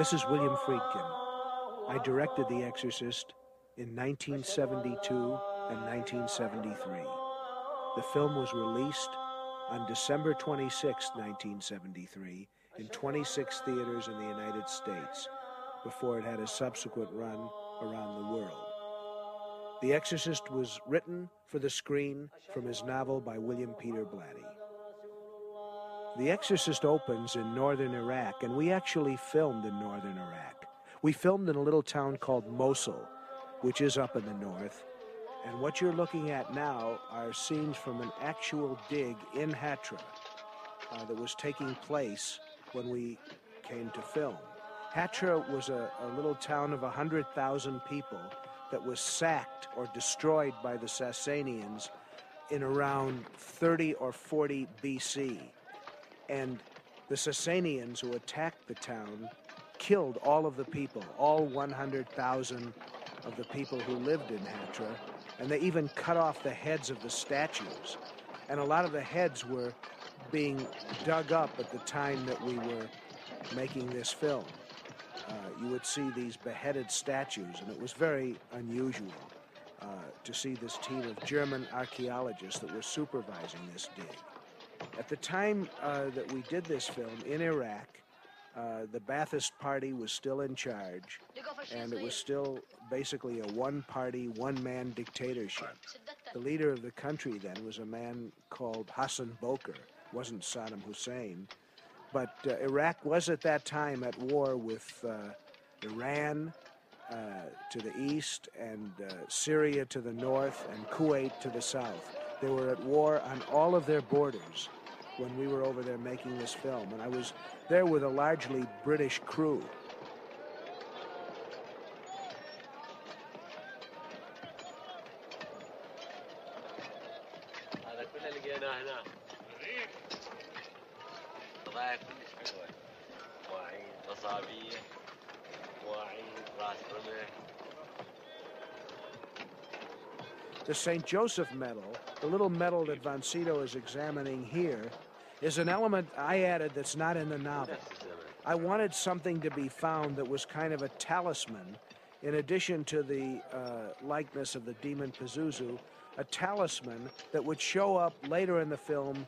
This is William Friedkin. I directed The Exorcist in 1972 and 1973. The film was released on December 26, 1973, in 26 theaters in the United States before it had a subsequent run around the world. The Exorcist was written for the screen from his novel by William Peter Blatty. The Exorcist opens in northern Iraq, and we actually filmed in northern Iraq. We filmed in a little town called Mosul, which is up in the north. And what you're looking at now are scenes from an actual dig in Hatra uh, that was taking place when we came to film. Hatra was a, a little town of 100,000 people that was sacked or destroyed by the Sassanians in around 30 or 40 BC. And the Sassanians who attacked the town killed all of the people, all 100,000 of the people who lived in Hatra, and they even cut off the heads of the statues. And a lot of the heads were being dug up at the time that we were making this film uh, you would see these beheaded statues, and it was very unusual uh, to see this team of German archaeologists that were supervising this dig. At the time uh, that we did this film in Iraq, uh, the Ba'athist Party was still in charge, and it was still basically a one party, one man dictatorship. The leader of the country then was a man called Hassan Boker, wasn't Saddam Hussein. But uh, Iraq was at that time at war with uh, Iran uh, to the east and uh, Syria to the north and Kuwait to the south. They were at war on all of their borders when we were over there making this film, and I was there with a largely British crew. The St. Joseph medal, the little medal that Von Sydow is examining here, is an element I added that's not in the novel. I wanted something to be found that was kind of a talisman, in addition to the uh, likeness of the demon Pazuzu, a talisman that would show up later in the film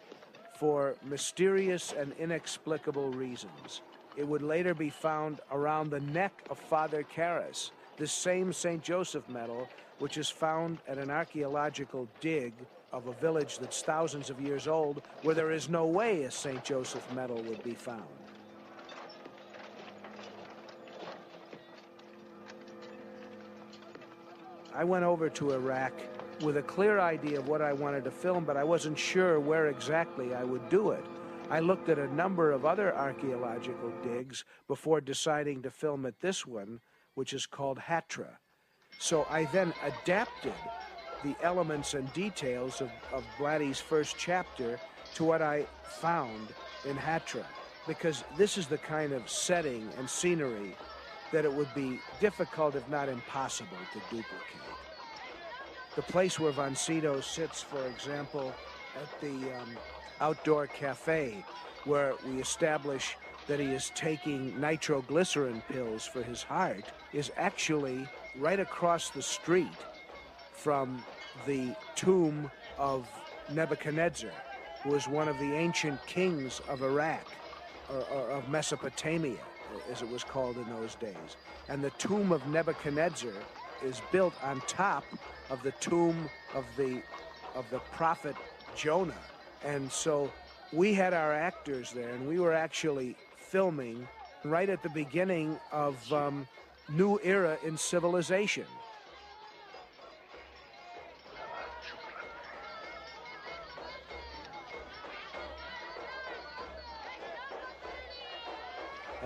for mysterious and inexplicable reasons. It would later be found around the neck of Father Karras, the same St. Joseph medal, which is found at an archaeological dig of a village that's thousands of years old, where there is no way a St. Joseph medal would be found. I went over to Iraq with a clear idea of what I wanted to film, but I wasn't sure where exactly I would do it. I looked at a number of other archaeological digs before deciding to film at this one, which is called Hatra. So I then adapted the elements and details of, of Blatty's first chapter to what I found in Hatra, because this is the kind of setting and scenery that it would be difficult, if not impossible, to duplicate. The place where Sydow sits, for example, at the um, outdoor cafe, where we establish that he is taking nitroglycerin pills for his heart, is actually right across the street from the tomb of Nebuchadnezzar, who was one of the ancient kings of Iraq, or, or of Mesopotamia, as it was called in those days. And the tomb of Nebuchadnezzar is built on top of the tomb of the of the prophet Jonah. And so we had our actors there, and we were actually filming right at the beginning of um, new era in civilization.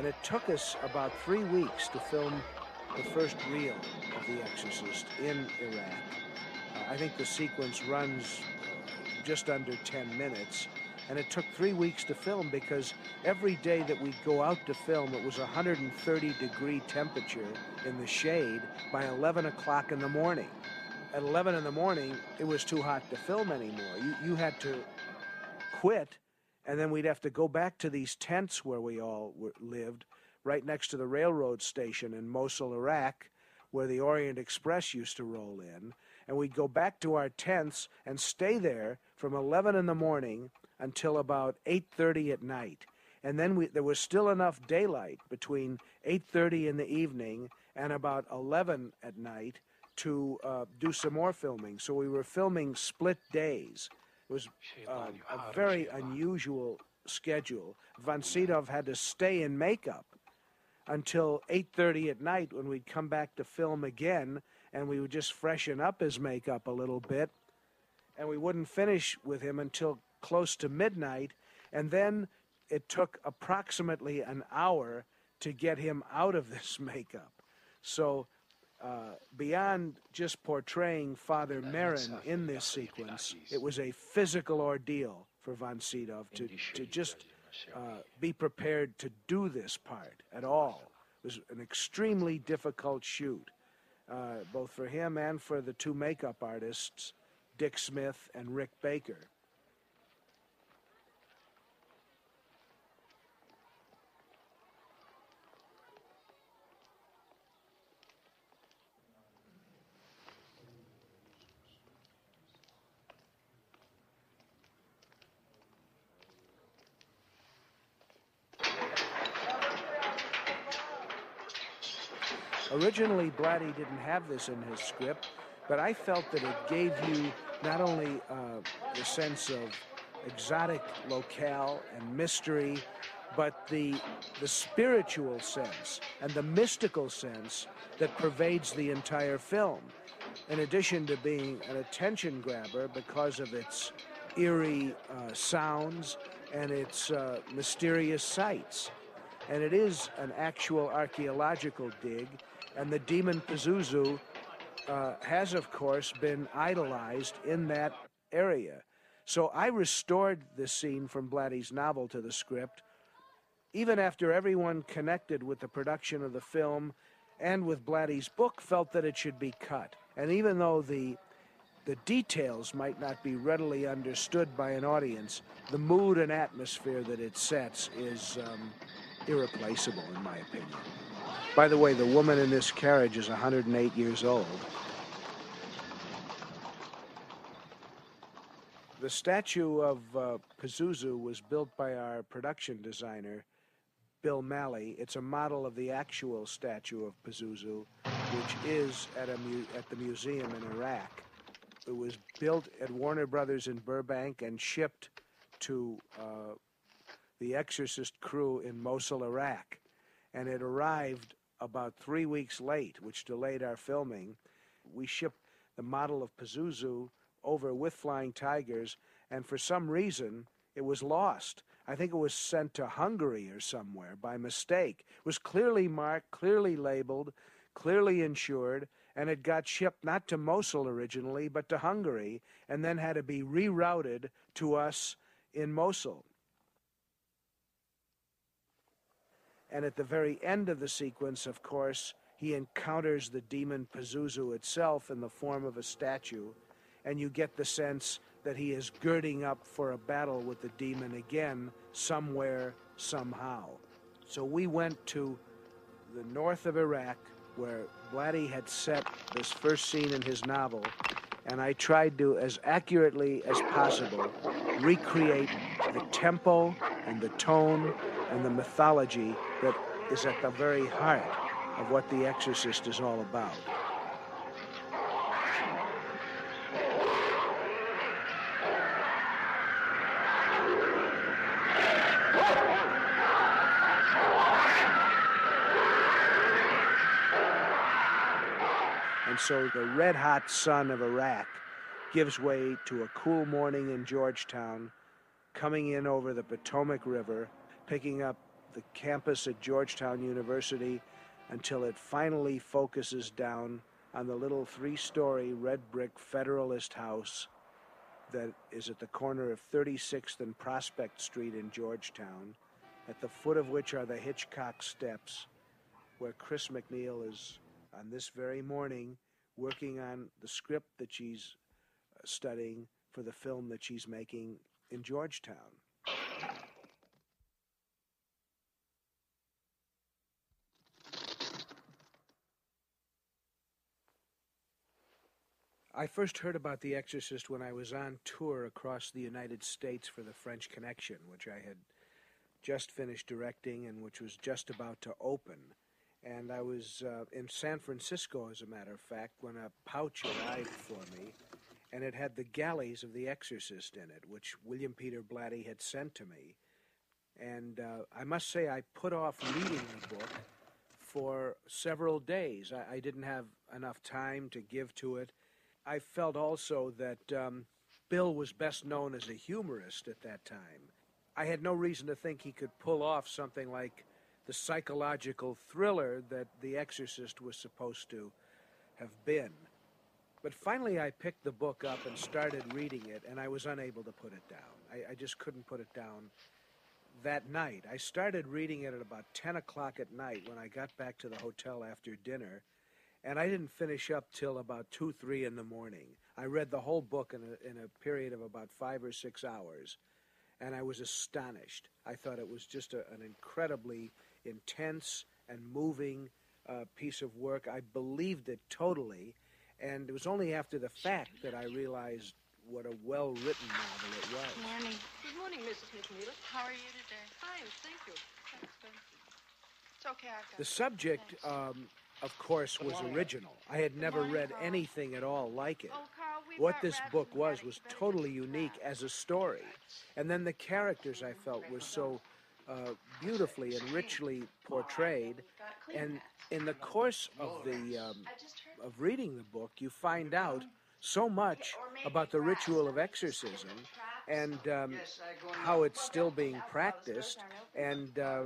And it took us about three weeks to film the first reel of The Exorcist in Iraq. Uh, I think the sequence runs just under 10 minutes. And it took three weeks to film because every day that we'd go out to film, it was 130 degree temperature in the shade by 11 o'clock in the morning. At 11 in the morning, it was too hot to film anymore. You, you had to quit, and then we'd have to go back to these tents where we all were, lived, right next to the railroad station in Mosul, Iraq, where the Orient Express used to roll in. And we'd go back to our tents and stay there from 11 in the morning until about 8:30 at night. And then we, there was still enough daylight between 8:30 in the evening and about 11 at night to uh, do some more filming. So we were filming split days. Was uh, a very unusual schedule. Von Sydow had to stay in makeup until 8:30 at night when we'd come back to film again and we would just freshen up his makeup a little bit and we wouldn't finish with him until close to midnight, and then it took approximately an hour to get him out of this makeup. So, uh, beyond just portraying Father Merrin in this sequence, it was a physical ordeal for Von Sydow to, to just uh, be prepared to do this part at all. It was an extremely difficult shoot, uh, both for him and for the two makeup artists, Dick Smith and Rick Baker. Originally, Blatty didn't have this in his script, but I felt that it gave you not only uh, the sense of exotic locale and mystery, but the, the spiritual sense and the mystical sense that pervades the entire film. In addition to being an attention grabber because of its eerie uh, sounds and its uh, mysterious sights. And it is an actual archaeological dig and the demon Pazuzu uh, has, of course, been idolized in that area. So I restored this scene from Blatty's novel to the script, even after everyone connected with the production of the film and with Blatty's book felt that it should be cut. And even though the the details might not be readily understood by an audience, the mood and atmosphere that it sets is um, irreplaceable, in my opinion. By the way, the woman in this carriage is 108 years old. The statue of uh, Pazuzu was built by our production designer, Bill Malley. It's a model of the actual statue of Pazuzu, which is at, a at the museum in Iraq. It was built at Warner Brothers in Burbank and shipped to uh, the Exorcist crew in Mosul, Iraq. And it arrived about three weeks late, which delayed our filming. We shipped the model of Pazuzu over with Flying Tigers, and for some reason, it was lost. I think it was sent to Hungary or somewhere by mistake. It was clearly marked, clearly labeled, clearly insured, and it got shipped not to Mosul originally, but to Hungary, and then had to be rerouted to us in Mosul. And at the very end of the sequence, of course, he encounters the demon Pazuzu itself in the form of a statue, and you get the sense that he is girding up for a battle with the demon again, somewhere, somehow. So we went to the north of Iraq, where Blatty had set this first scene in his novel, and I tried to, as accurately as possible, recreate the tempo and the tone and the mythology that is at the very heart of what The Exorcist is all about. And so the red hot sun of Iraq gives way to a cool morning in Georgetown, coming in over the Potomac River, picking up the campus at Georgetown University until it finally focuses down on the little three story red brick Federalist house that is at the corner of 36th and Prospect Street in Georgetown, at the foot of which are the Hitchcock steps, where Chris McNeil is on this very morning working on the script that she's uh, studying for the film that she's making in Georgetown. I first heard about The Exorcist when I was on tour across the United States for the French Connection, which I had just finished directing and which was just about to open. And I was uh, in San Francisco, as a matter of fact, when a pouch arrived for me, and it had the galleys of The Exorcist in it, which William Peter Blatty had sent to me. And uh, I must say, I put off reading the book for several days. I, I didn't have enough time to give to it. I felt also that um, Bill was best known as a humorist at that time. I had no reason to think he could pull off something like the psychological thriller that The Exorcist was supposed to have been. But finally, I picked the book up and started reading it, and I was unable to put it down. I, I just couldn't put it down that night. I started reading it at about 10 o'clock at night when I got back to the hotel after dinner, and I didn't finish up till about 2, 3 in the morning. I read the whole book in a, in a period of about five or six hours, and I was astonished. I thought it was just a, an incredibly intense and moving uh, piece of work. I believed it totally, and it was only after the fact that I realized what a well written novel it was. Good Morning. Good morning, Mrs. McNeil. How are you today? Fine, thank you. Thanks, It's okay, I've got The subject, um, of course, was original. I had never read anything at all like it. What this book was was totally unique as a story. And then the characters I felt were so uh, beautifully and richly portrayed. And in the course of the um, of reading the book, you find out so much about the ritual of exorcism and um, how it's still being practiced and uh,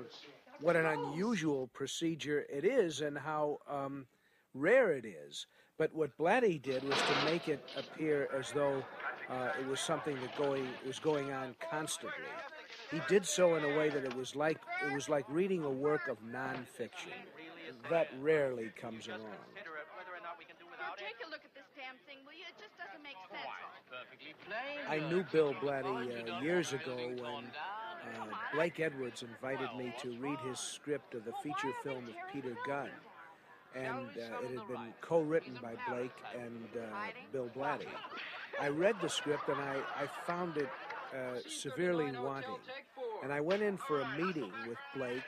what an unusual procedure it is and how um, rare it is. But what Blatty did was to make it appear as though uh, it was something that going was going on constantly. He did so in a way that it was like it was like reading a work of nonfiction. That rarely comes along. Take a look at this damn thing, will you? It just doesn't make sense. I knew Bill Blatty uh, years ago when uh, Blake Edwards invited me to read his script of the feature film of Peter Gunn. And uh, it had been co written by Blake and uh, Bill Blatty. I read the script and I, I found it uh, severely wanting. And I went in for a meeting with Blake,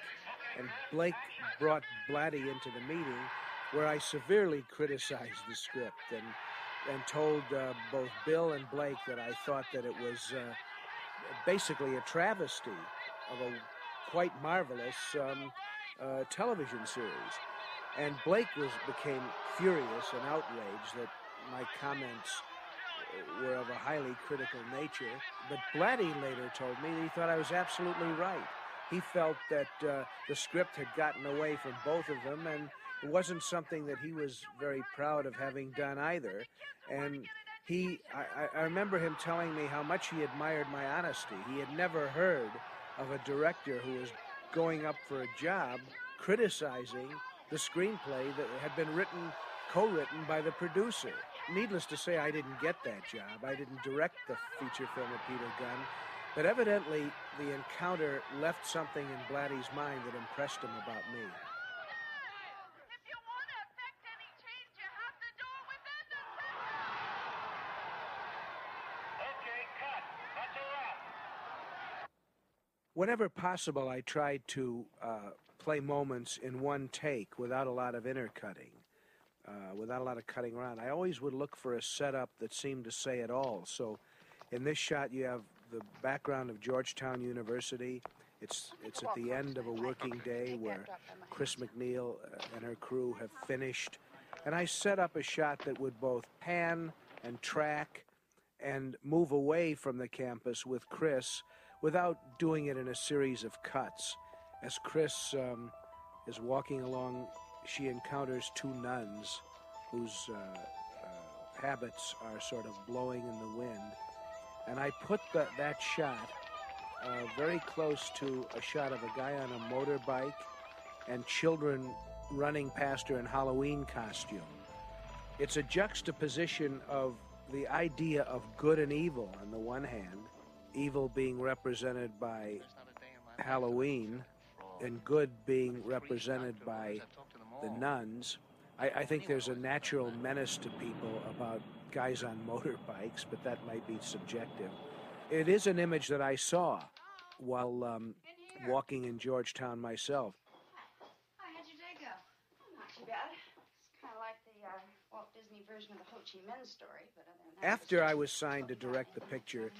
and Blake brought Blatty into the meeting where I severely criticized the script and, and told uh, both Bill and Blake that I thought that it was uh, basically a travesty of a quite marvelous um, uh, television series. And Blake was became furious and outraged that my comments uh, were of a highly critical nature. But Blatty later told me that he thought I was absolutely right. He felt that uh, the script had gotten away from both of them, and it wasn't something that he was very proud of having done either. And he, I, I- remember him telling me how much he admired my honesty. He had never heard of a director who was going up for a job criticizing the screenplay that had been written, co-written by the producer. Needless to say, I didn't get that job. I didn't direct the feature film of Peter Gunn. But evidently, the encounter left something in Blatty's mind that impressed him about me. If you want to affect any change, you have to do it within the system. Okay, cut. That's a wrap. Whenever possible, I tried to uh, play moments in one take without a lot of intercutting, uh, without a lot of cutting around. I always would look for a setup that seemed to say it all. So, in this shot, you have the background of Georgetown University. It's it's at the end of a working day where Chris McNeil uh, and her crew have finished And I set up a shot that would both pan and track and move away from the campus with Chris without doing it in a series of cuts. As Chris um, is walking along, she encounters two nuns whose uh, uh, habits are sort of blowing in the wind. And I put the, that shot uh, very close to a shot of a guy on a motorbike and children running past her in Halloween costume. It's a juxtaposition of the idea of good and evil on the one hand, evil being represented by Halloween and good being represented by the nuns. I, I think there's a natural menace to people about guys on motorbikes, but that might be subjective. It is an image that I saw while um, walking in Georgetown myself. Hi, how'd your day go? Not too bad. It's kind of like the uh, Walt Disney version of the Ho Chi Minh story, but other than that, After I was signed to direct the picture,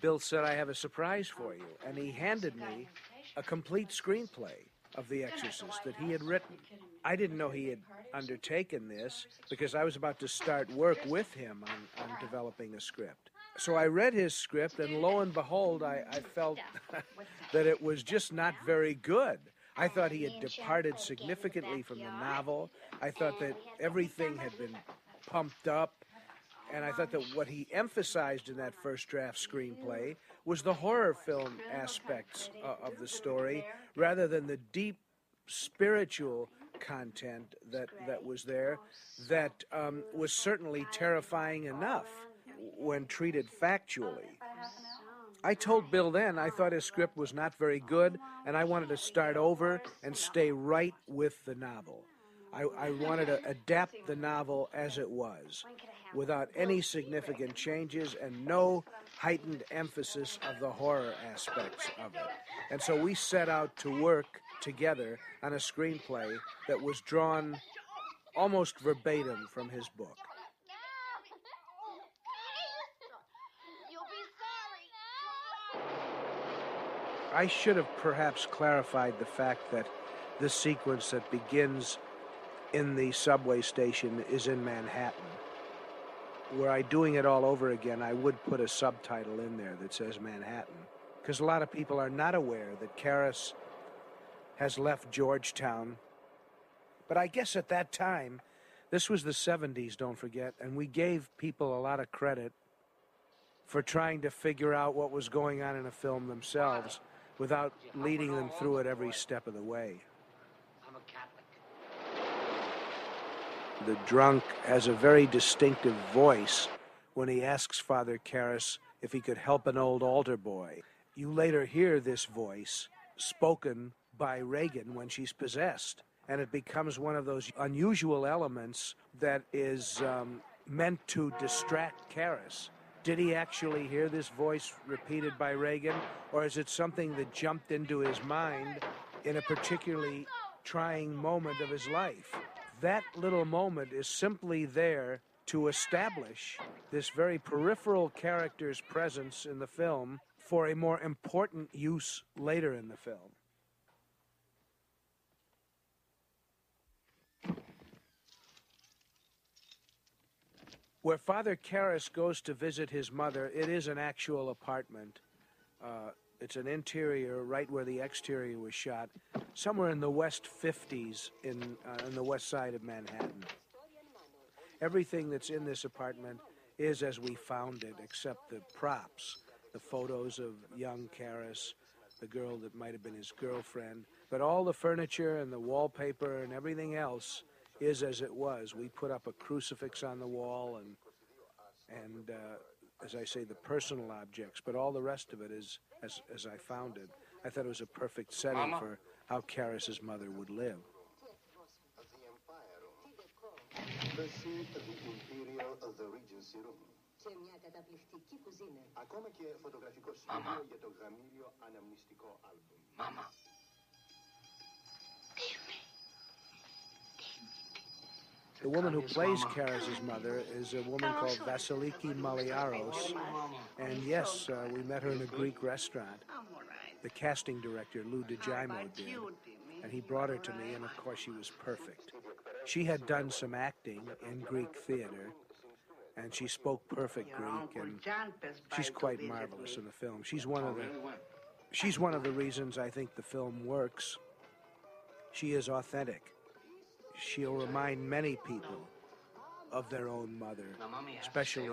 Bill said, I have a surprise for you. And he handed me a complete screenplay of The Exorcist that he had written. I didn't know he had undertaken this because I was about to start work with him on, on developing a script. So I read his script, and lo and behold, I, I felt that it was just not very good. I thought he had departed significantly from the novel. I thought that everything had been pumped up. And I thought that what he emphasized in that first draft screenplay was the horror film aspects uh, of the story rather than the deep spiritual content that, that was there that um, was certainly terrifying enough when treated factually. I told Bill then I thought his script was not very good and I wanted to start over and stay right with the novel. I, I wanted to adapt the novel as it was without any significant changes and no heightened emphasis of the horror aspects of it. And so we set out to work together on a screenplay that was drawn almost verbatim from his book. I should have perhaps clarified the fact that the sequence that begins in the subway station is in Manhattan. Were I doing it all over again, I would put a subtitle in there that says Manhattan. Because a lot of people are not aware that Karras has left Georgetown. But I guess at that time, this was the 70s, don't forget, and we gave people a lot of credit for trying to figure out what was going on in a film themselves without leading them through it every step of the way. I'm a Catholic. The drunk has a very distinctive voice when he asks Father Karras if he could help an old altar boy. You later hear this voice spoken by Regan when she's possessed, and it becomes one of those unusual elements that is um, meant to distract Karras. Did he actually hear this voice repeated by Regan, or is it something that jumped into his mind in a particularly trying moment of his life? That little moment is simply there to establish this very peripheral character's presence in the film for a more important use later in the film. Where Father Karras goes to visit his mother, it is an actual apartment. Uh, it's an interior right where the exterior was shot, somewhere in the West 50s in, uh, in the west side of Manhattan. Everything that's in this apartment is as we found it, except the props, the photos of young Karras, the girl that might have been his girlfriend. But all the furniture and the wallpaper and everything else is as it was. We put up a crucifix on the wall and and uh, as I say, the personal objects, but all the rest of it is as, as I found it. I thought it was a perfect setting Mama? for how Karras's mother would live. The seat of the Imperial of the Regency Room. Μια καταπληκτική κουζίνα. Ακόμα και φωτογραφικό για το αναμνηστικό άλμπουμ. Μάμα. The woman who plays Karras's mother is a woman called Vasiliki Maliaros. And yes, uh, we met her in a Greek restaurant. The casting director, Lou DiGiaimo, did. And he brought her to me, and of course, she was perfect. she had done some acting in Greek theater, and she spoke perfect Greek, and she's quite marvelous in the film. She's one of the she's one of the reasons I think the film works. She is authentic. She'll remind many people of their own mother, especially uh,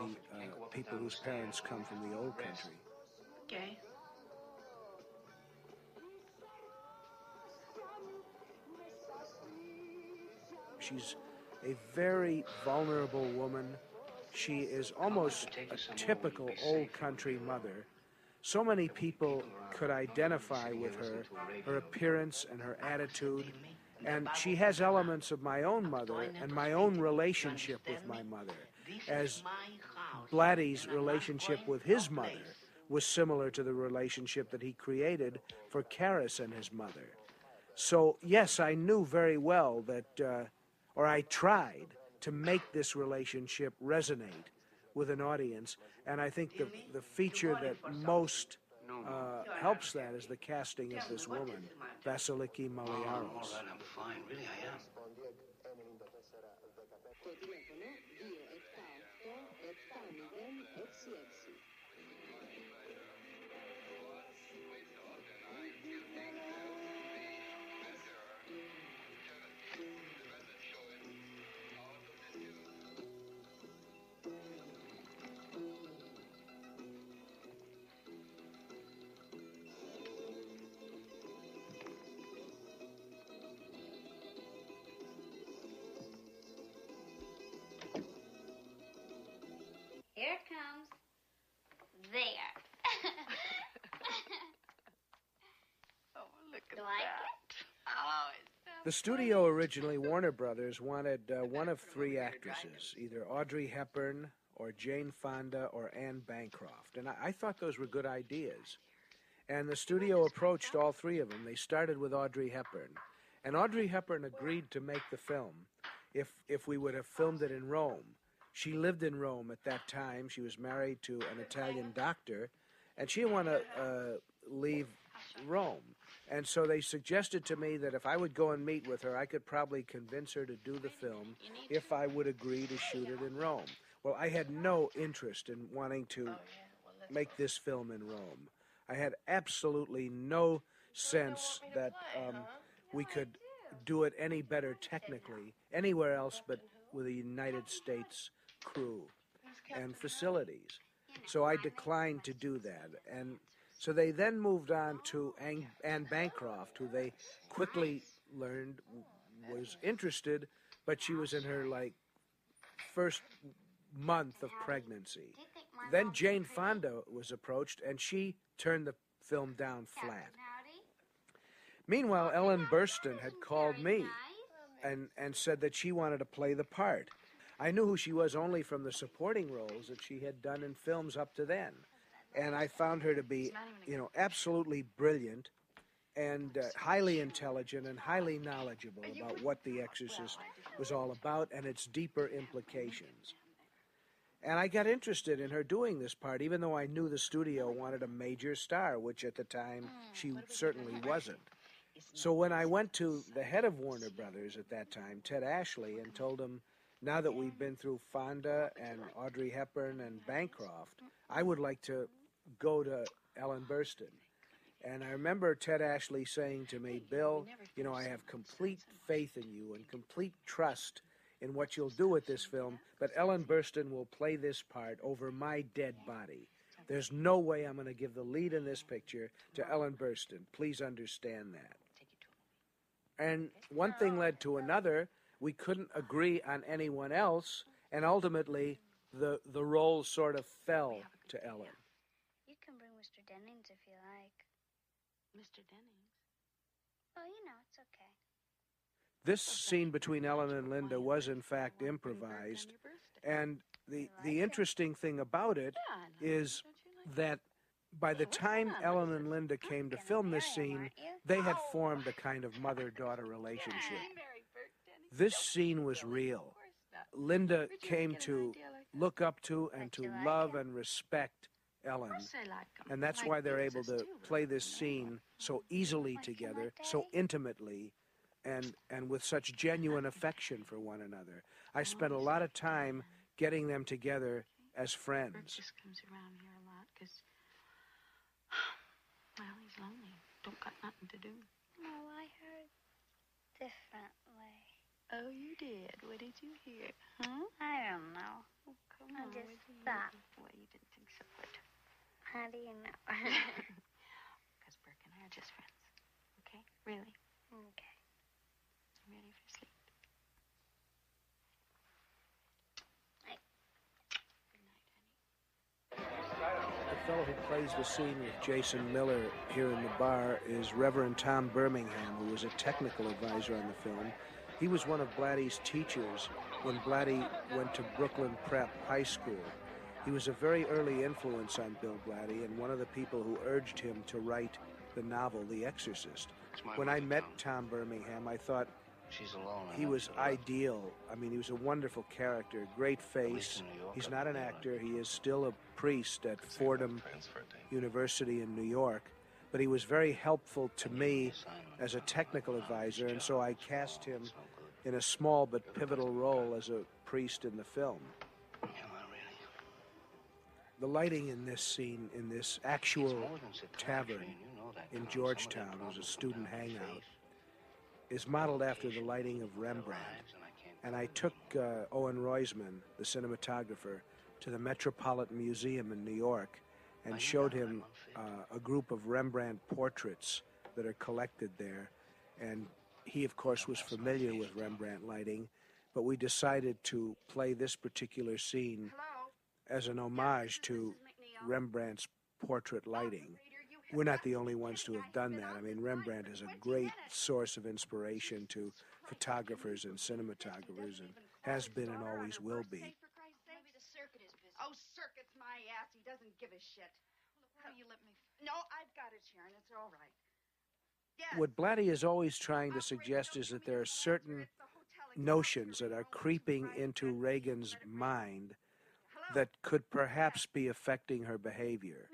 people whose parents come from the old country. Okay. She's a very vulnerable woman. She is almost a typical old country mother. So many people could identify with her, her appearance and her attitude. And she has elements of my own mother and my own relationship with my mother, as Blatty's relationship with his mother was similar to the relationship that he created for Karras and his mother. So, yes, I knew very well that, uh, or I tried to make this relationship resonate with an audience. And I think the, the feature that most uh, helps that is the casting of this woman, Vasiliki Maliaros. I'm fine. Really, I am. Like that. Oh, it's so The studio originally, Warner Brothers, wanted uh, one of three actresses, either Audrey Hepburn or Jane Fonda or Anne Bancroft. And I, I thought those were good ideas. And the studio approached all three of them. They started with Audrey Hepburn. And Audrey Hepburn agreed to make the film if, if we would have filmed it in Rome. She lived in Rome at that time. She was married to an Italian doctor, and she didn't want to uh, leave Rome. And so they suggested to me that if I would go and meet with her, I could probably convince her to do the film if I would agree to shoot it in Rome. Well, I had no interest in wanting to make this film in Rome. I had absolutely no sense that um, we could do. it any better technically anywhere else but with a United States crew and facilities. So I declined to do that. And so they then moved on to Ang- Anne Bancroft, who they quickly learned was interested, but she was in her like first month of pregnancy. Then Jane Fonda was approached, and she turned the film down flat. Meanwhile, Ellen Burstyn had called me and, and said that she wanted to play the part. I knew who she was only from the supporting roles that she had done in films up to then. And I found her to be, you know, absolutely brilliant and uh, highly intelligent and highly knowledgeable about what The Exorcist was all about and its deeper implications. And I got interested in her doing this part, even though I knew the studio wanted a major star, which at the time she certainly wasn't. So when I went to the head of Warner Brothers at that time, Ted Ashley, and told him, now that we've been through Fonda and Audrey Hepburn and Bancroft, I would like to go to Ellen Burstyn. And I remember Ted Ashley saying to me, Bill, you know, I have complete faith in you and complete trust in what you'll do with this film, but Ellen Burstyn will play this part over my dead body. There's no way I'm going to give the lead in this picture to Ellen Burstyn. Please understand that. And one thing led to another. We couldn't agree on anyone else, and ultimately the the role sort of fell to Ellen. You can bring Mr. Dennings if you like. Mr. Dennings. Oh, you know, it's okay. This scene between Ellen and Linda was in fact improvised, and the the interesting thing about it is that by the time Ellen and Linda came to film this scene, they had formed a kind of mother-daughter relationship. This scene was real. Linda came to look up to and to love and respect Ellen. Um, and that's why they're able to play this scene so easily together, so intimately, and and with such genuine affection for one another. I oh, spent a lot of time getting them together as friends. Bert friends. just comes around here a lot because, well, he's lonely. Don't got nothing to do. No, I heard differently. Oh, you did? What did you hear? Huh? I don't know. Oh, come I on. just you thought. Well, you didn't think so, but How do you know? because Burke and I are just friends. Okay? Really? okay. You ready for sleep? Night. Good night, honey. The fellow who plays the scene with Jason Miller here in the bar is Reverend Tom Bermingham, who was a technical advisor on the film. He was one of Blatty's teachers when Blatty went to Brooklyn Prep High School. He was a very early influence on Bill Blatty and one of the people who urged him to write the novel The Exorcist. When I met Tom. Tom Bermingham, I thought She's alone. I he was you to let- ideal. I mean, he was a wonderful character, great face. York, He's not an actor. He is still a priest at Fordham University in New York. But he was very helpful to me as a technical advisor, and so I cast him in a small but pivotal role as a priest in the film. Yeah, not really. The lighting in this scene, in this actual more than psychiatry, tavern you know in Georgetown Some of was a student come down to hangout, is modeled after the lighting of Rembrandt. and I can't and I tell took uh, Owen Roizman, the cinematographer, to the Metropolitan Museum in New York and showed him uh, a group of Rembrandt portraits that are collected there. And he, of course, was familiar with Rembrandt lighting, but we decided to play this particular scene Hello? As an homage to Rembrandt's portrait lighting. We're not the only ones to have done that. I mean, Rembrandt is a great source of inspiration to photographers and cinematographers and has been and always will be. For Christ's sake. Maybe the circuit is busy. Oh, circuit's my ass. He doesn't give a shit. You let me? No, I've got it, Sharon. It's all right. Yes. What Blatty is always trying to suggest is that there are certain notions that are creeping into Regan's mind that could perhaps be affecting her behavior.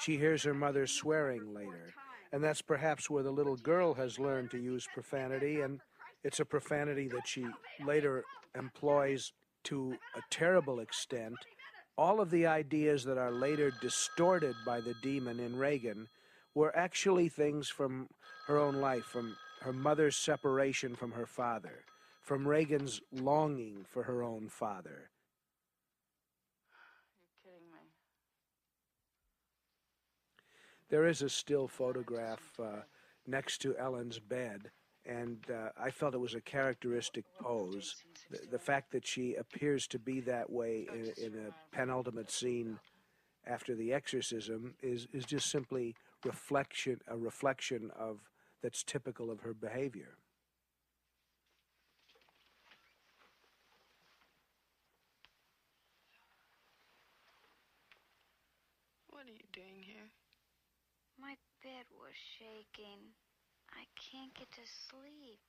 She hears her mother swearing later, and that's perhaps where the little girl has learned to use profanity, and it's a profanity that she later employs to a terrible extent. All of the ideas that are later distorted by the demon in Regan were actually things from her own life, from her mother's separation from her father, from Regan's longing for her own father. You're kidding me. There is a still photograph uh, next to Ellen's bed, and uh, I felt it was a characteristic pose. The, the fact that she appears to be that way in, in a penultimate scene after the exorcism is, is just simply reflection a reflection of that's typical of her behavior. What are you doing here? My bed shaking. I can't get to sleep.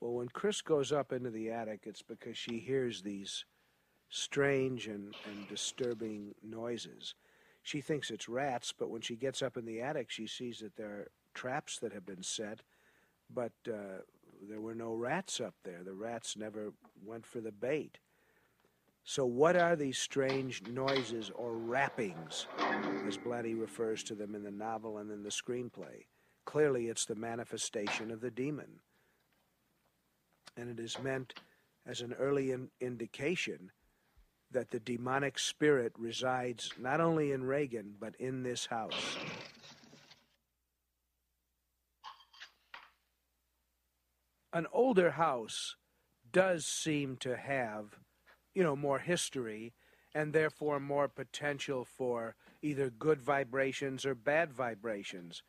Well, when Chris goes up into the attic, it's because she hears these strange and, and disturbing noises. She thinks it's rats, but when she gets up in the attic, she sees that there are traps that have been set, but uh, there were no rats up there. The rats never went for the bait. So, what are these strange noises or rappings, as Blatty refers to them in the novel and in the screenplay? Clearly, it's the manifestation of the demon and it is meant as an early in- indication that the demonic spirit resides not only in Regan, but in this house. An older house does seem to have, you know, more history and therefore more potential for either good vibrations or bad vibrations.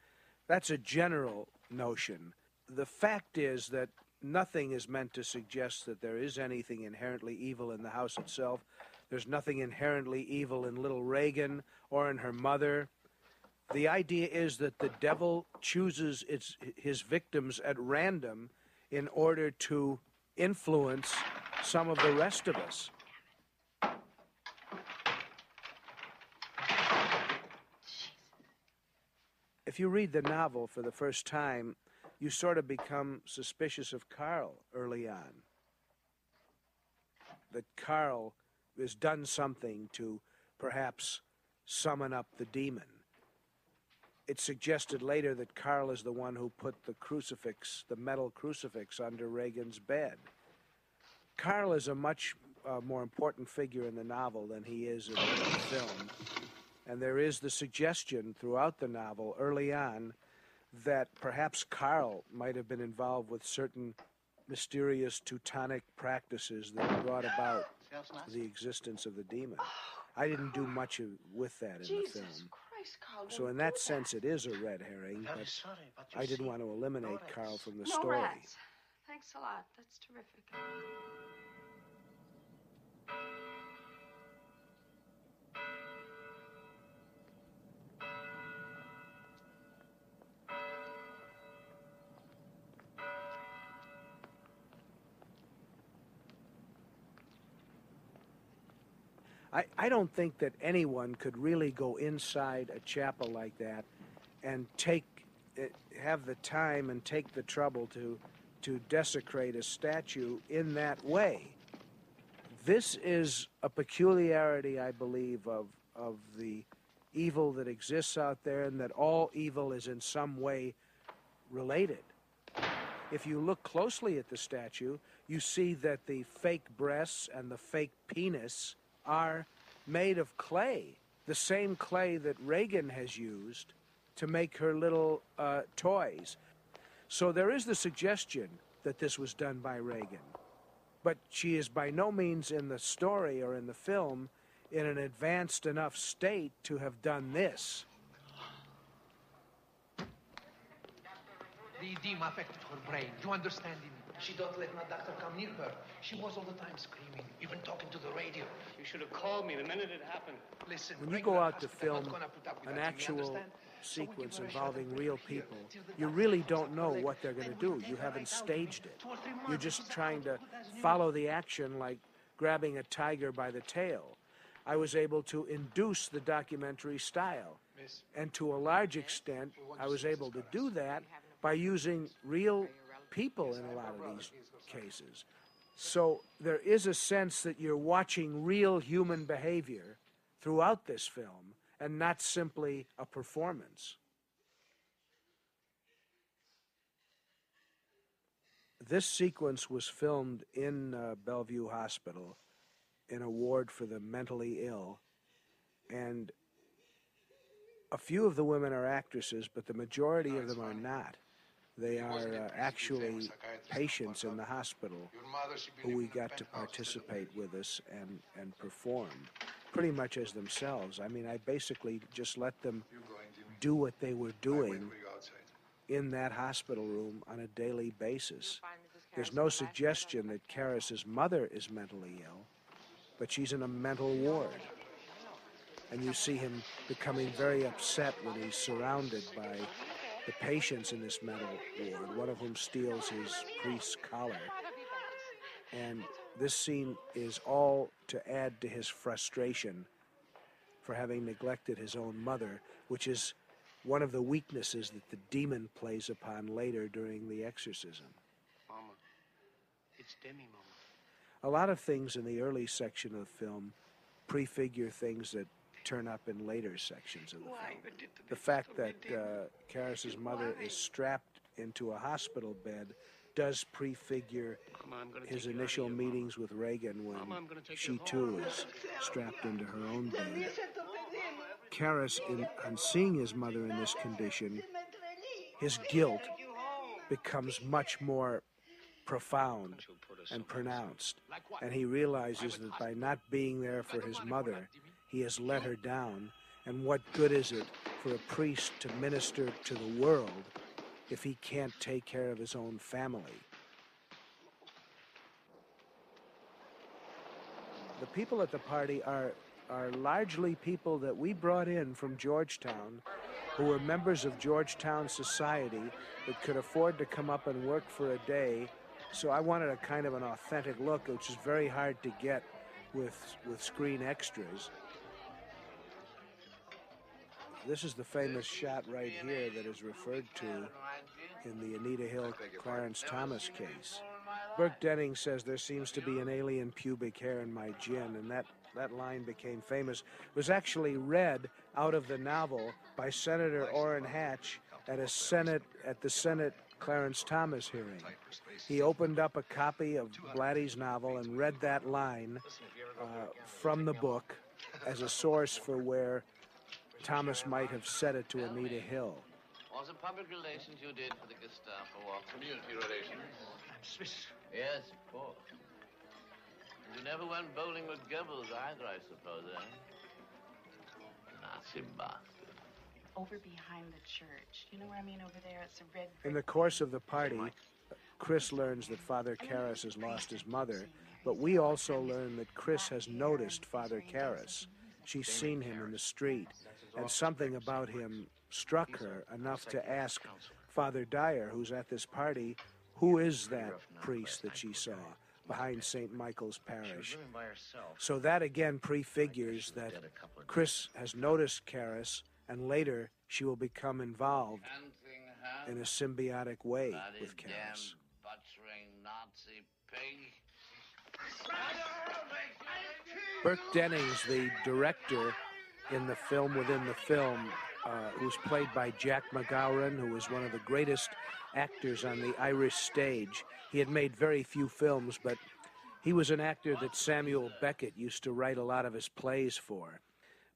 That's a general notion. The fact is that nothing is meant to suggest that there is anything inherently evil in the house itself. There's nothing inherently evil in little Regan or in her mother. The idea is that the devil chooses its, his victims at random in order to influence some of the rest of us. If you read the novel for the first time, you sort of become suspicious of Carl early on. That Carl has done something to perhaps summon up the demon. It's suggested later that Carl is the one who put the crucifix, the metal crucifix, under Regan's bed. Carl is a much uh, more important figure in the novel than he is in the film. And there is the suggestion throughout the novel, early on, that perhaps Carl might have been involved with certain mysterious Teutonic practices that brought about the existence of the demon. I didn't do much of, with that in Jesus the film. Christ, Carl. So in do that sense, it is a red herring, but sorry, but I didn't want to eliminate no Carl from the no story. rats. Thanks a lot. That's terrific. I, I don't think that anyone could really go inside a chapel like that and take it, have the time and take the trouble to to desecrate a statue in that way. This is a peculiarity, I believe, of of the evil that exists out there, and that all evil is in some way related. If you look closely at the statue, you see that the fake breasts and the fake penis are made of clay, the same clay that Regan has used to make her little uh, toys. So there is the suggestion that this was done by Regan. But she is by no means in the story or in the film in an advanced enough state to have done this. The edema affected her brain. You understand me? She don't let my doctor come near her. She was all the time screaming, even talking to the radio. You should have called me the minute it happened. Listen, When you go out to film not gonna put up with an actual understand? So we give sequence her a shot involving real people, you really don't know what they're going to do. You haven't staged it. Two or three You're just trying to good as new. follow the action like grabbing a tiger by the tail. I was able to induce the documentary style. And to a large extent, I was able to do that by using real people in a lot of these cases. So there is a sense that you're watching real human behavior throughout this film and not simply a performance. This sequence was filmed in uh, Bellevue Hospital in a ward for the mentally ill. And a few of the women are actresses, but the majority of them are not. They are uh, actually patients in the hospital who we got to participate with us and, and perform pretty much as themselves. I mean, I basically just let them do what they were doing in that hospital room on a daily basis. There's no suggestion that Karras's mother is mentally ill, but she's in a mental ward. And you see him becoming very upset when he's surrounded by the patients in this mental ward, one of whom steals his priest's collar. And this scene is all to add to his frustration for having neglected his own mother, which is one of the weaknesses that the demon plays upon later during the exorcism. Mama. It's Dimmy, Mama. A lot of things in the early section of the film prefigure things that turn up in later sections of the film. The fact that uh, Karras's mother is strapped into a hospital bed does prefigure Mama, his take you out of initial here, meetings with Regan when Mama, I'm gonna take she too is strapped into her own bed. Karras, in, on seeing his mother in this condition, his guilt becomes much more profound and pronounced. And he realizes that by not being there for his mother, he has let her down. And what good is it for a priest to minister to the world if he can't take care of his own family? The people at the party are are largely people that we brought in from Georgetown who were members of Georgetown society that could afford to come up and work for a day. So I wanted a kind of an authentic look, which is very hard to get with with screen extras. This is the famous shot right here that is referred to in the Anita Hill Clarence Thomas case. Burke Denning says there seems to be an alien pubic hair in my gin, and that, that line became famous. It was actually read out of the novel by Senator Orrin Hatch at a Senate at the Senate Clarence Thomas hearing. He opened up a copy of Blatty's novel and read that line uh, from the book as a source for where Thomas might have said it to Anita Hill. Was it public relations you did for the Gestapo or Community relations. I'm Swiss. Yes, of course. And You never went bowling with Goebbels either, I suppose, eh? Nazi bastard. Over behind the church. You know what I mean over there? It's a red In the course of the party, Chris learns that Father Karras has lost his mother, but we also learn that Chris has noticed Father Karras. She's seen him in the street, and something about him struck her enough to ask Father Dyer, who's at this party, who is that priest that she saw behind St. Michael's Parish? So that again prefigures that Chris has noticed Karras, and later she will become involved in a symbiotic way with pig. Burke Dennings, the director in the film within the film, uh, who's played by Jack McGowran, who was one of the greatest actors on the Irish stage. He had made very few films, but he was an actor that Samuel Beckett used to write a lot of his plays for.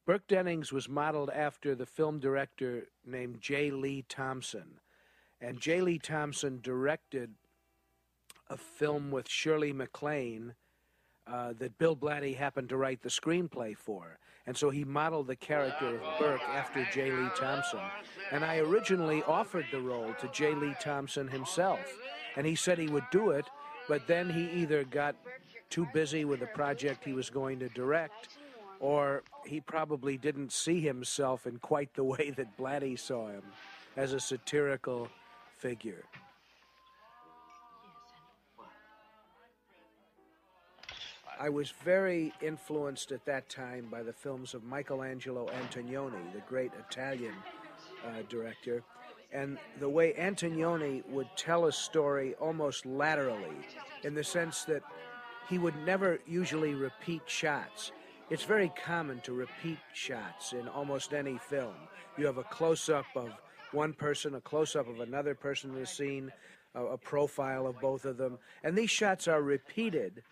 Burke Dennings was modeled after the film director named J. Lee Thompson. And J. Lee Thompson directed a film with Shirley MacLaine uh, that Bill Blatty happened to write the screenplay for. And so he modeled the character of Burke after J. Lee Thompson. And I originally offered the role to J. Lee Thompson himself. And he said he would do it, but then he either got too busy with the project he was going to direct, or he probably didn't see himself in quite the way that Blatty saw him as a satirical figure. I was very influenced at that time by the films of Michelangelo Antonioni, the great Italian uh, director, and the way Antonioni would tell a story almost laterally, in the sense that he would never usually repeat shots. It's very common to repeat shots in almost any film. You have a close up of one person, a close up of another person in the scene, a, a profile of both of them, and these shots are repeated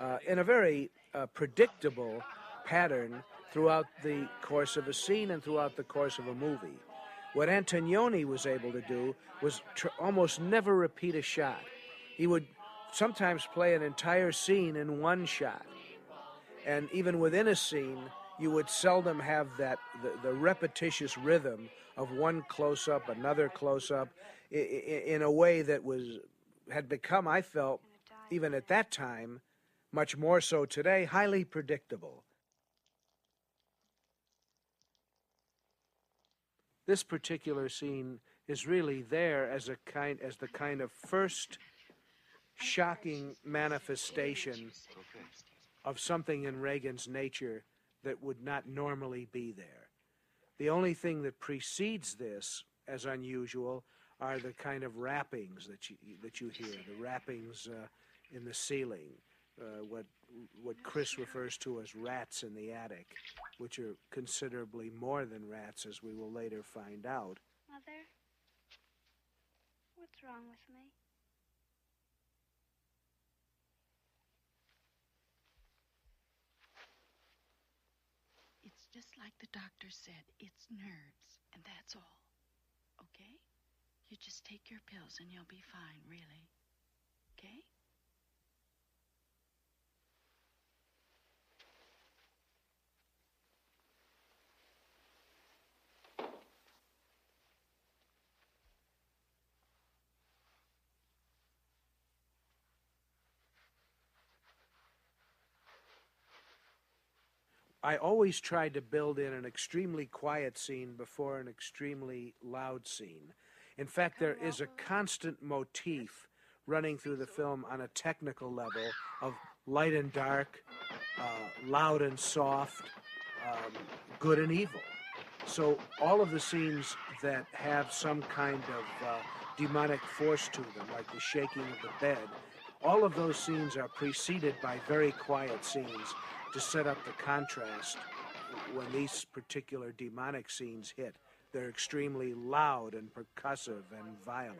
uh, in a very uh, predictable pattern throughout the course of a scene and throughout the course of a movie. What Antonioni was able to do was tr- almost never repeat a shot. He would sometimes play an entire scene in one shot. And even within a scene, you would seldom have that the, the repetitious rhythm of one close up, another close up, in a way that was had become, I felt, even at that time, much more so today, highly predictable. This particular scene is really there as a kind as the kind of first shocking manifestation of something in Regan's nature that would not normally be there. The only thing that precedes this as unusual are the kind of rappings that you that you hear, the rappings uh, in the ceiling, uh, what what Chris refers to as rats in the attic, which are considerably more than rats, as we will later find out. Mother, what's wrong with me? It's just like the doctor said. It's nerves, and that's all. Okay? You just take your pills and you'll be fine, really. Okay? I always tried to build in an extremely quiet scene before an extremely loud scene. In fact, there is a constant motif running through the film on a technical level of light and dark, uh, loud and soft, um, good and evil. So all of the scenes that have some kind of uh, demonic force to them, like the shaking of the bed, all of those scenes are preceded by very quiet scenes to set up the contrast when these particular demonic scenes hit. They're extremely loud and percussive and violent.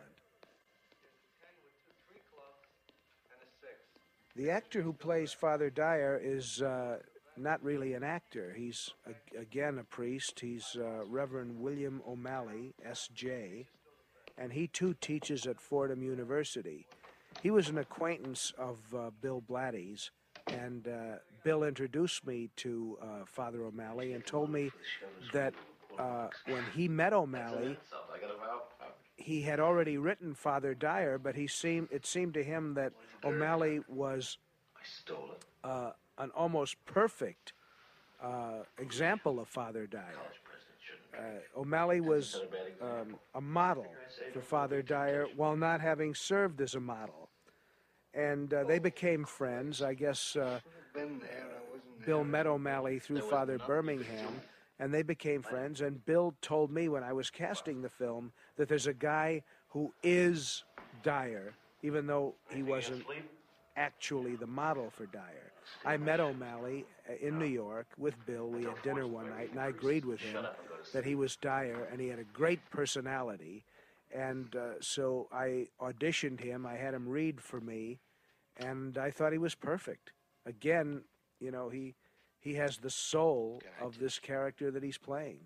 The actor who plays Father Dyer is uh, not really an actor. He's, a, again, a priest. He's uh, Reverend William O'Malley, S.J., and he too teaches at Fordham University. He was an acquaintance of uh, Bill Blatty's, and uh, Bill introduced me to uh, Father O'Malley and told me that uh, when he met O'Malley, he had already written Father Dyer, but he seemed it seemed to him that O'Malley was uh, an almost perfect uh, example of Father Dyer. Uh, O'Malley was um, a model for Father Dyer while not having served as a model. And uh, they became friends. I guess uh, Bill met O'Malley through Father Bermingham, and they became friends. And Bill told me when I was casting the film that there's a guy who is Dyer, even though he wasn't actually the model for Dyer. I met O'Malley uh, in New York with Bill. We had dinner one night, and I agreed with him that he was Dyer, and he had a great personality. And uh, so I auditioned him. I had him read for me, and I thought he was perfect. Again, you know, he he has the soul of this character that he's playing.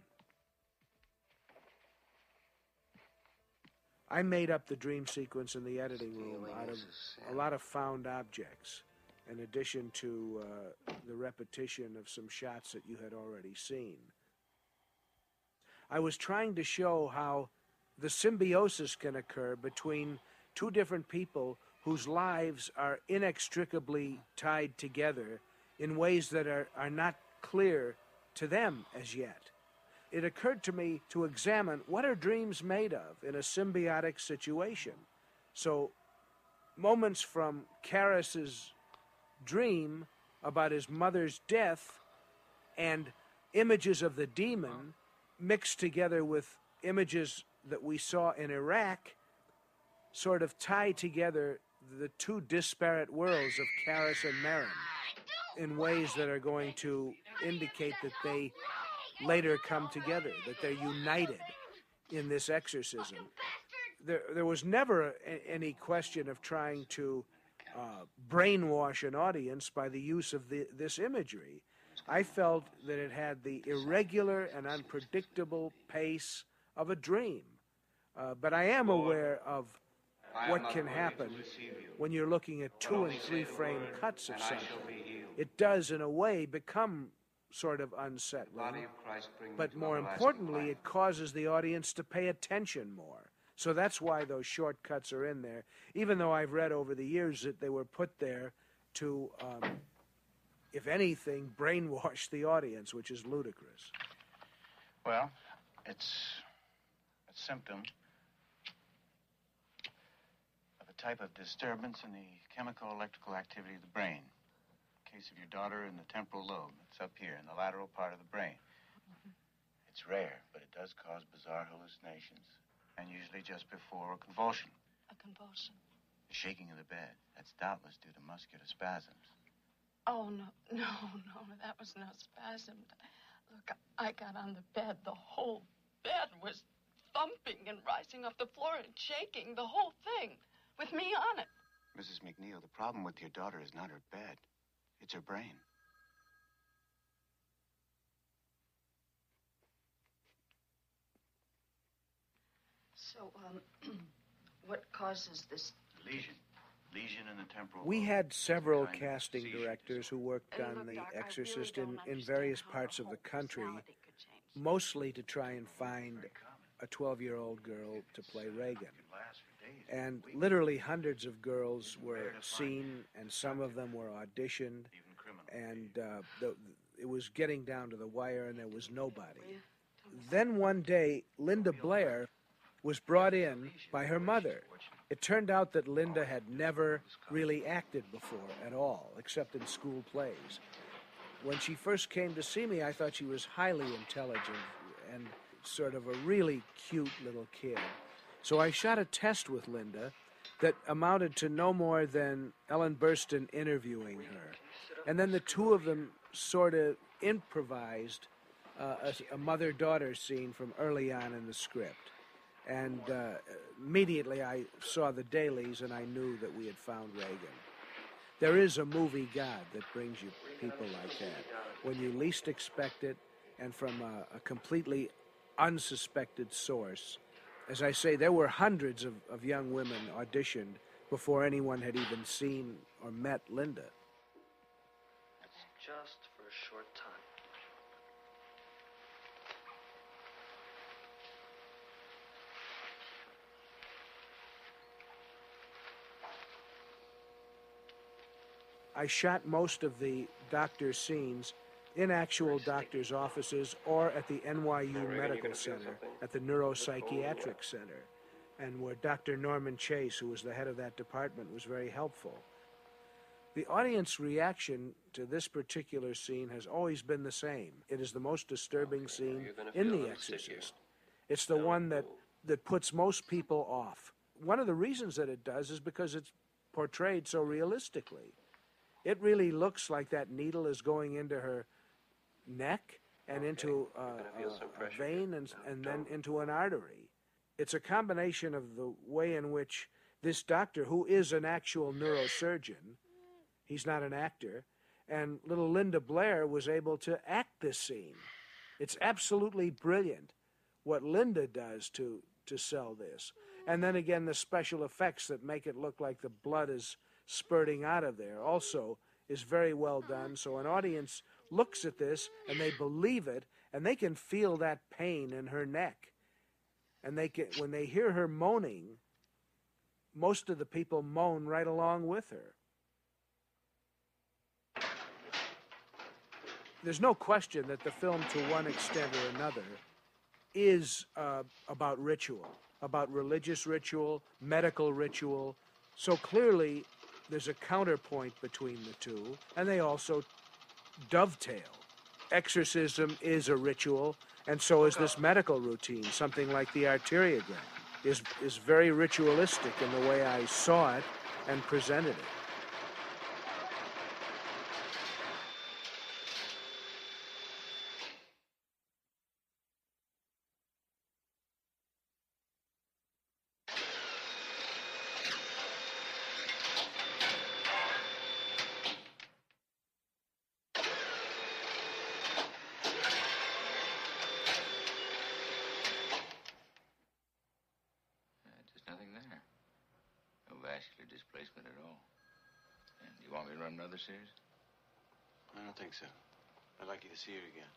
I made up the dream sequence in the editing room out of a lot of found objects, in addition to uh, the repetition of some shots that you had already seen. I was trying to show how the symbiosis can occur between two different people whose lives are inextricably tied together in ways that are, are not clear to them as yet. It occurred to me to examine what are dreams made of in a symbiotic situation. So, moments from Karras's dream about his mother's death and images of the demon mixed together with images that we saw in Iraq sort of tie together the two disparate worlds of Karras and Merrin in ways that are going to indicate that they later come together, that they're united in this exorcism. There, there was never a, any question of trying to uh, brainwash an audience by the use of the, this imagery. I felt that it had the irregular and unpredictable pace of a dream. Uh, but I am aware of what can happen when you're looking at two and three frame cuts of something. It does, in a way, become sort of unsettling. But more importantly, it causes the audience to pay attention more. So that's why those short cuts are in there, even though I've read over the years that they were put there to, um, if anything, brainwash the audience, which is ludicrous. Well, it's a symptom of a type of disturbance in the chemical electrical activity of the brain. Case of your daughter in the temporal lobe, it's up here in the lateral part of the brain. It's rare, but it does cause bizarre hallucinations, and usually just before a convulsion. A convulsion. The shaking of the bed. That's doubtless due to muscular spasms. Oh, no, no, no, that was no spasm. Look, I got on the bed. The whole bed was thumping and rising off the floor and shaking, the whole thing, with me on it. Mrs. McNeil, the problem with your daughter is not her bed, it's her brain. So, um, what causes this? Lesion. Lesion in the temporal. We lobe. had several casting seizure directors who worked on look, The Doc, I really Exorcist in, in various parts of the country, personality could change. mostly to try and find a 12 year old girl to play Regan. And literally hundreds of girls were seen, and some of them were auditioned, and uh, the, it was getting down to the wire, and there was nobody. Then one day, Linda Blair was brought in by her mother. It turned out that Linda had never really acted before at all, except in school plays. When she first came to see me, I thought she was highly intelligent and sort of a really cute little kid. So I shot a test with Linda that amounted to no more than Ellen Burstyn interviewing her. And then the two of them sort of improvised uh, a, a mother daughter scene from early on in the script. And uh, immediately I saw the dailies and I knew that we had found Regan. There is a movie God that brings you people like that when you least expect it and from a, a completely unsuspected source. As I say, there were hundreds of, of young women auditioned before anyone had even seen or met Linda. It's just for a short time. I shot most of the doctor's scenes in actual doctor's offices or at the NYU Medical Center, at the Neuropsychiatric Center, and where Dr. Norman Chase, who was the head of that department, was very helpful. The audience reaction to this particular scene has always been the same. It is the most disturbing scene in The Exorcist. It's the one that, that puts most people off. One of the reasons that it does is because it's portrayed so realistically. It really looks like that needle is going into her neck and into uh, a, a vein and, and then into an artery. It's a combination of the way in which this doctor, who is an actual neurosurgeon, he's not an actor, and little Linda Blair was able to act this scene. It's absolutely brilliant what Linda does to, to sell this. And then again, the special effects that make it look like the blood is spurting out of there also is very well done. So an audience looks at this and they believe it and they can feel that pain in her neck. And they can, when they hear her moaning, most of the people moan right along with her. There's no question that the film, to one extent or another, is uh, about ritual, about religious ritual, medical ritual. So clearly, there's a counterpoint between the two, and they also dovetail. Exorcism is a ritual, and so is this medical routine. Something like the arteriogram is, is very ritualistic in the way I saw it and presented it. Just nothing there. No vascular displacement at all. And you want me to run another series? I don't think so. I'd like you to see her again.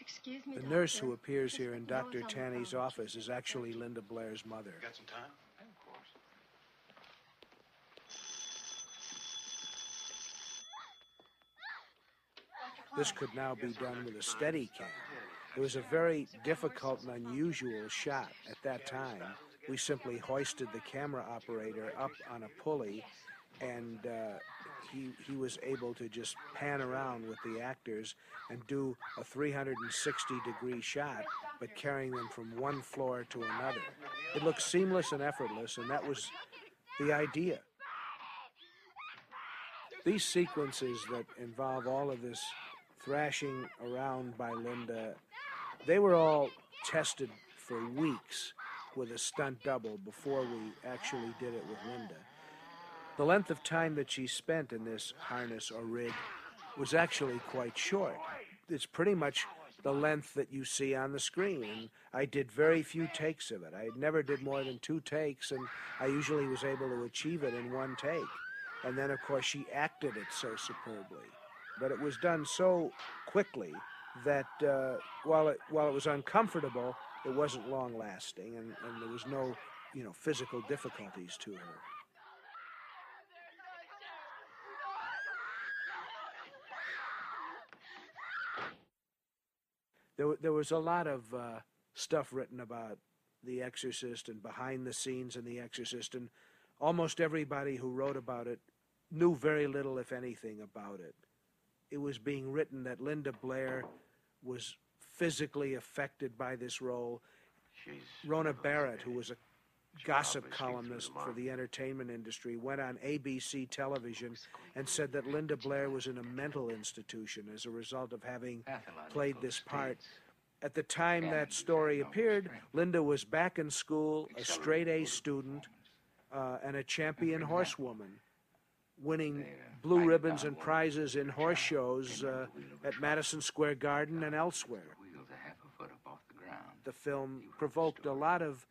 Excuse me, The doctor. nurse who appears here in Dr. know it's on the Tanny's office is actually Linda Blair's mother. Got some time? Of course. This could now be done with a Steadicam. It was a very difficult and unusual shot at that time. We simply hoisted the camera operator up on a pulley, and uh, he, he was able to just pan around with the actors and do a 360 degree shot, but carrying them from one floor to another. It looked seamless and effortless, and that was the idea. These sequences that involve all of this thrashing around by Linda, they were all tested for weeks with a stunt double before we actually did it with Linda. The length of time that she spent in this harness or rig was actually quite short. It's pretty much the length that you see on the screen. And I did very few takes of it. I never did more than two takes, and I usually was able to achieve it in one take. And then, of course, she acted it so superbly. But it was done so quickly that uh, while it while it was uncomfortable, it wasn't long lasting, and, and there was no, you know, physical difficulties to her. There, there was a lot of uh, stuff written about The Exorcist and behind the scenes in The Exorcist, and almost everybody who wrote about it knew very little, if anything, about it. It was being written that Linda Blair was physically affected by this role. Rona Barrett, who was a gossip columnist for the entertainment industry, went on ABC television and said that Linda Blair was in a mental institution as a result of having played this part. At the time that story appeared, Linda was back in school, a straight A student, uh, and a champion horsewoman, winning blue ribbons and prizes in horse shows uh, at Madison Square Garden and elsewhere. The film provoked a lot of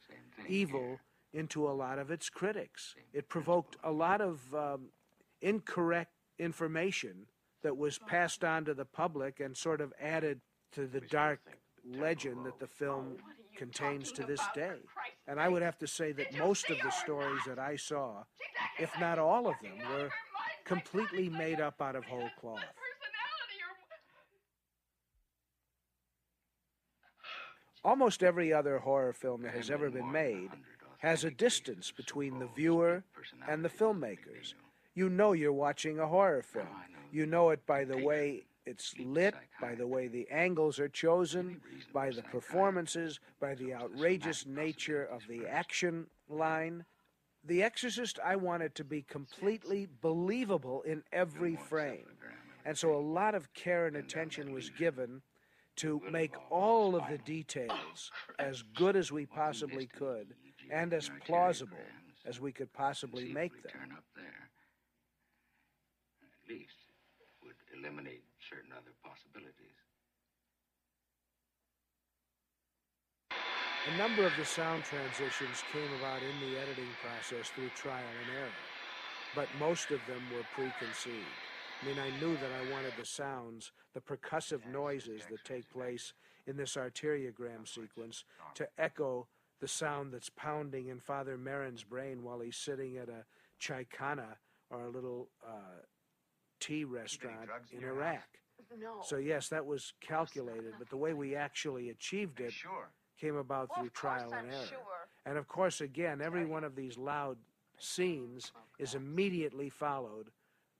evil into a lot of its critics. It provoked a lot of um, incorrect information that was passed on to the public and sort of added to the dark legend that the film contains to this day. And I would have to say that most of the stories that I saw, if not all of them, were completely made up out of whole cloth. Almost every other horror film that has ever been made has a distance between the viewer and the filmmakers. You know you're watching a horror film. You know it by the way it's lit, by the way the angles are chosen, by the performances, by the outrageous nature of the action line. The Exorcist, I wanted to be completely believable in every frame. And so a lot of care and attention was given to make all of the details as good as we possibly could and as plausible as we could possibly make them. Turn up there, At least would eliminate certain other possibilities. A number of the sound transitions came about in the editing process through trial and error, but most of them were preconceived. I mean, I knew that I wanted the sounds, the percussive noises that take place in this arteriogram sequence to echo the sound that's pounding in Father Merrin's brain while he's sitting at a chaikana or a little uh, tea restaurant in Iraq. No. So yes, that was calculated, but the way we actually achieved it came about Well, through trial and I'm error. sure. And of course, again, every one of these loud scenes is immediately followed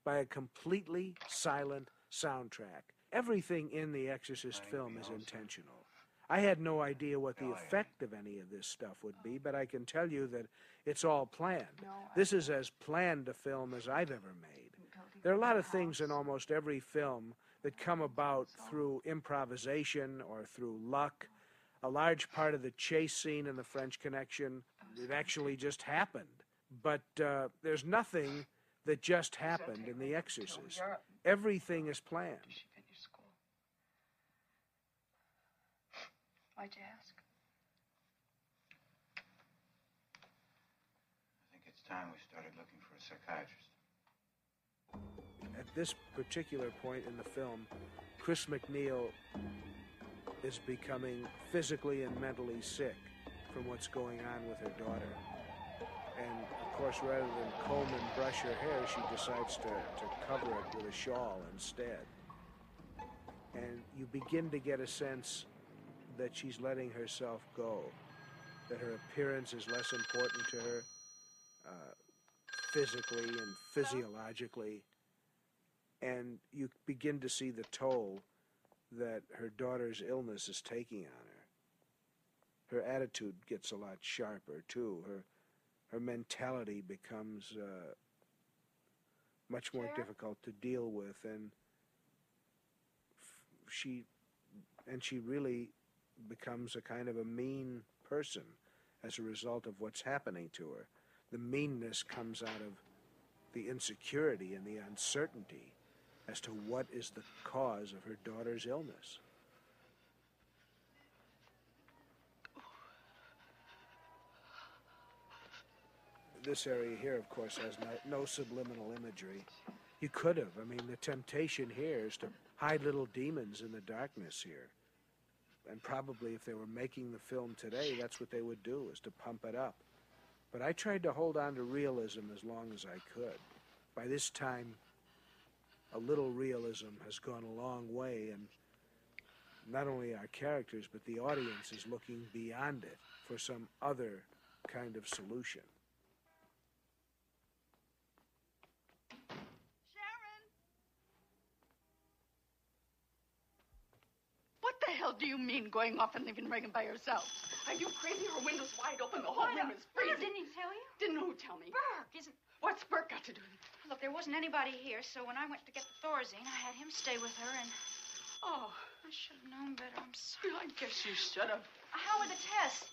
by a completely silent soundtrack. Everything in the Exorcist film is intentional. I had no idea what the effect of any of this stuff would be, but I can tell you that it's all planned. This is as planned a film as I've ever made. There are a lot of things in almost every film that come about through improvisation or through luck. A large part of the chase scene in The French Connection, it actually just happened. But uh, there's nothing that just happened in The Exorcist. Everything is planned. Why'd you ask? I think it's time we started looking for a psychiatrist. At this particular point in the film, Chris McNeil is becoming physically and mentally sick from what's going on with her daughter. And of course, rather than comb and brush her hair, she decides to, to cover it with a shawl instead. And you begin to get a sense that she's letting herself go, that her appearance is less important to her uh, physically and physiologically. And you begin to see the toll that her daughter's illness is taking on her. Her attitude gets a lot sharper, too. Her, her mentality becomes uh, much more difficult to deal with, and f- she and she really becomes a kind of a mean person as a result of what's happening to her. The meanness comes out of the insecurity and the uncertainty as to what is the cause of her daughter's illness. This area here, of course, has no, no subliminal imagery. You could have. I mean, the temptation here is to hide little demons in the darkness here. And probably if they were making the film today, that's what they would do, is to pump it up. But I tried to hold on to realism as long as I could. By this time, a little realism has gone a long way, and not only our characters, but the audience is looking beyond it for some other kind of solution. What the hell hell do you mean going off and leaving Regan by herself? Are you crazy? Her window's wide open. The whole room is freezing. Didn't he tell you? Didn't who tell me? Burke, isn't. What's Burke got to do with it? Look, there wasn't anybody here, so when I went to get the Thorazine, I had him stay with her, and Oh, I should have known better. I'm sorry. I guess you should have. How were the tests?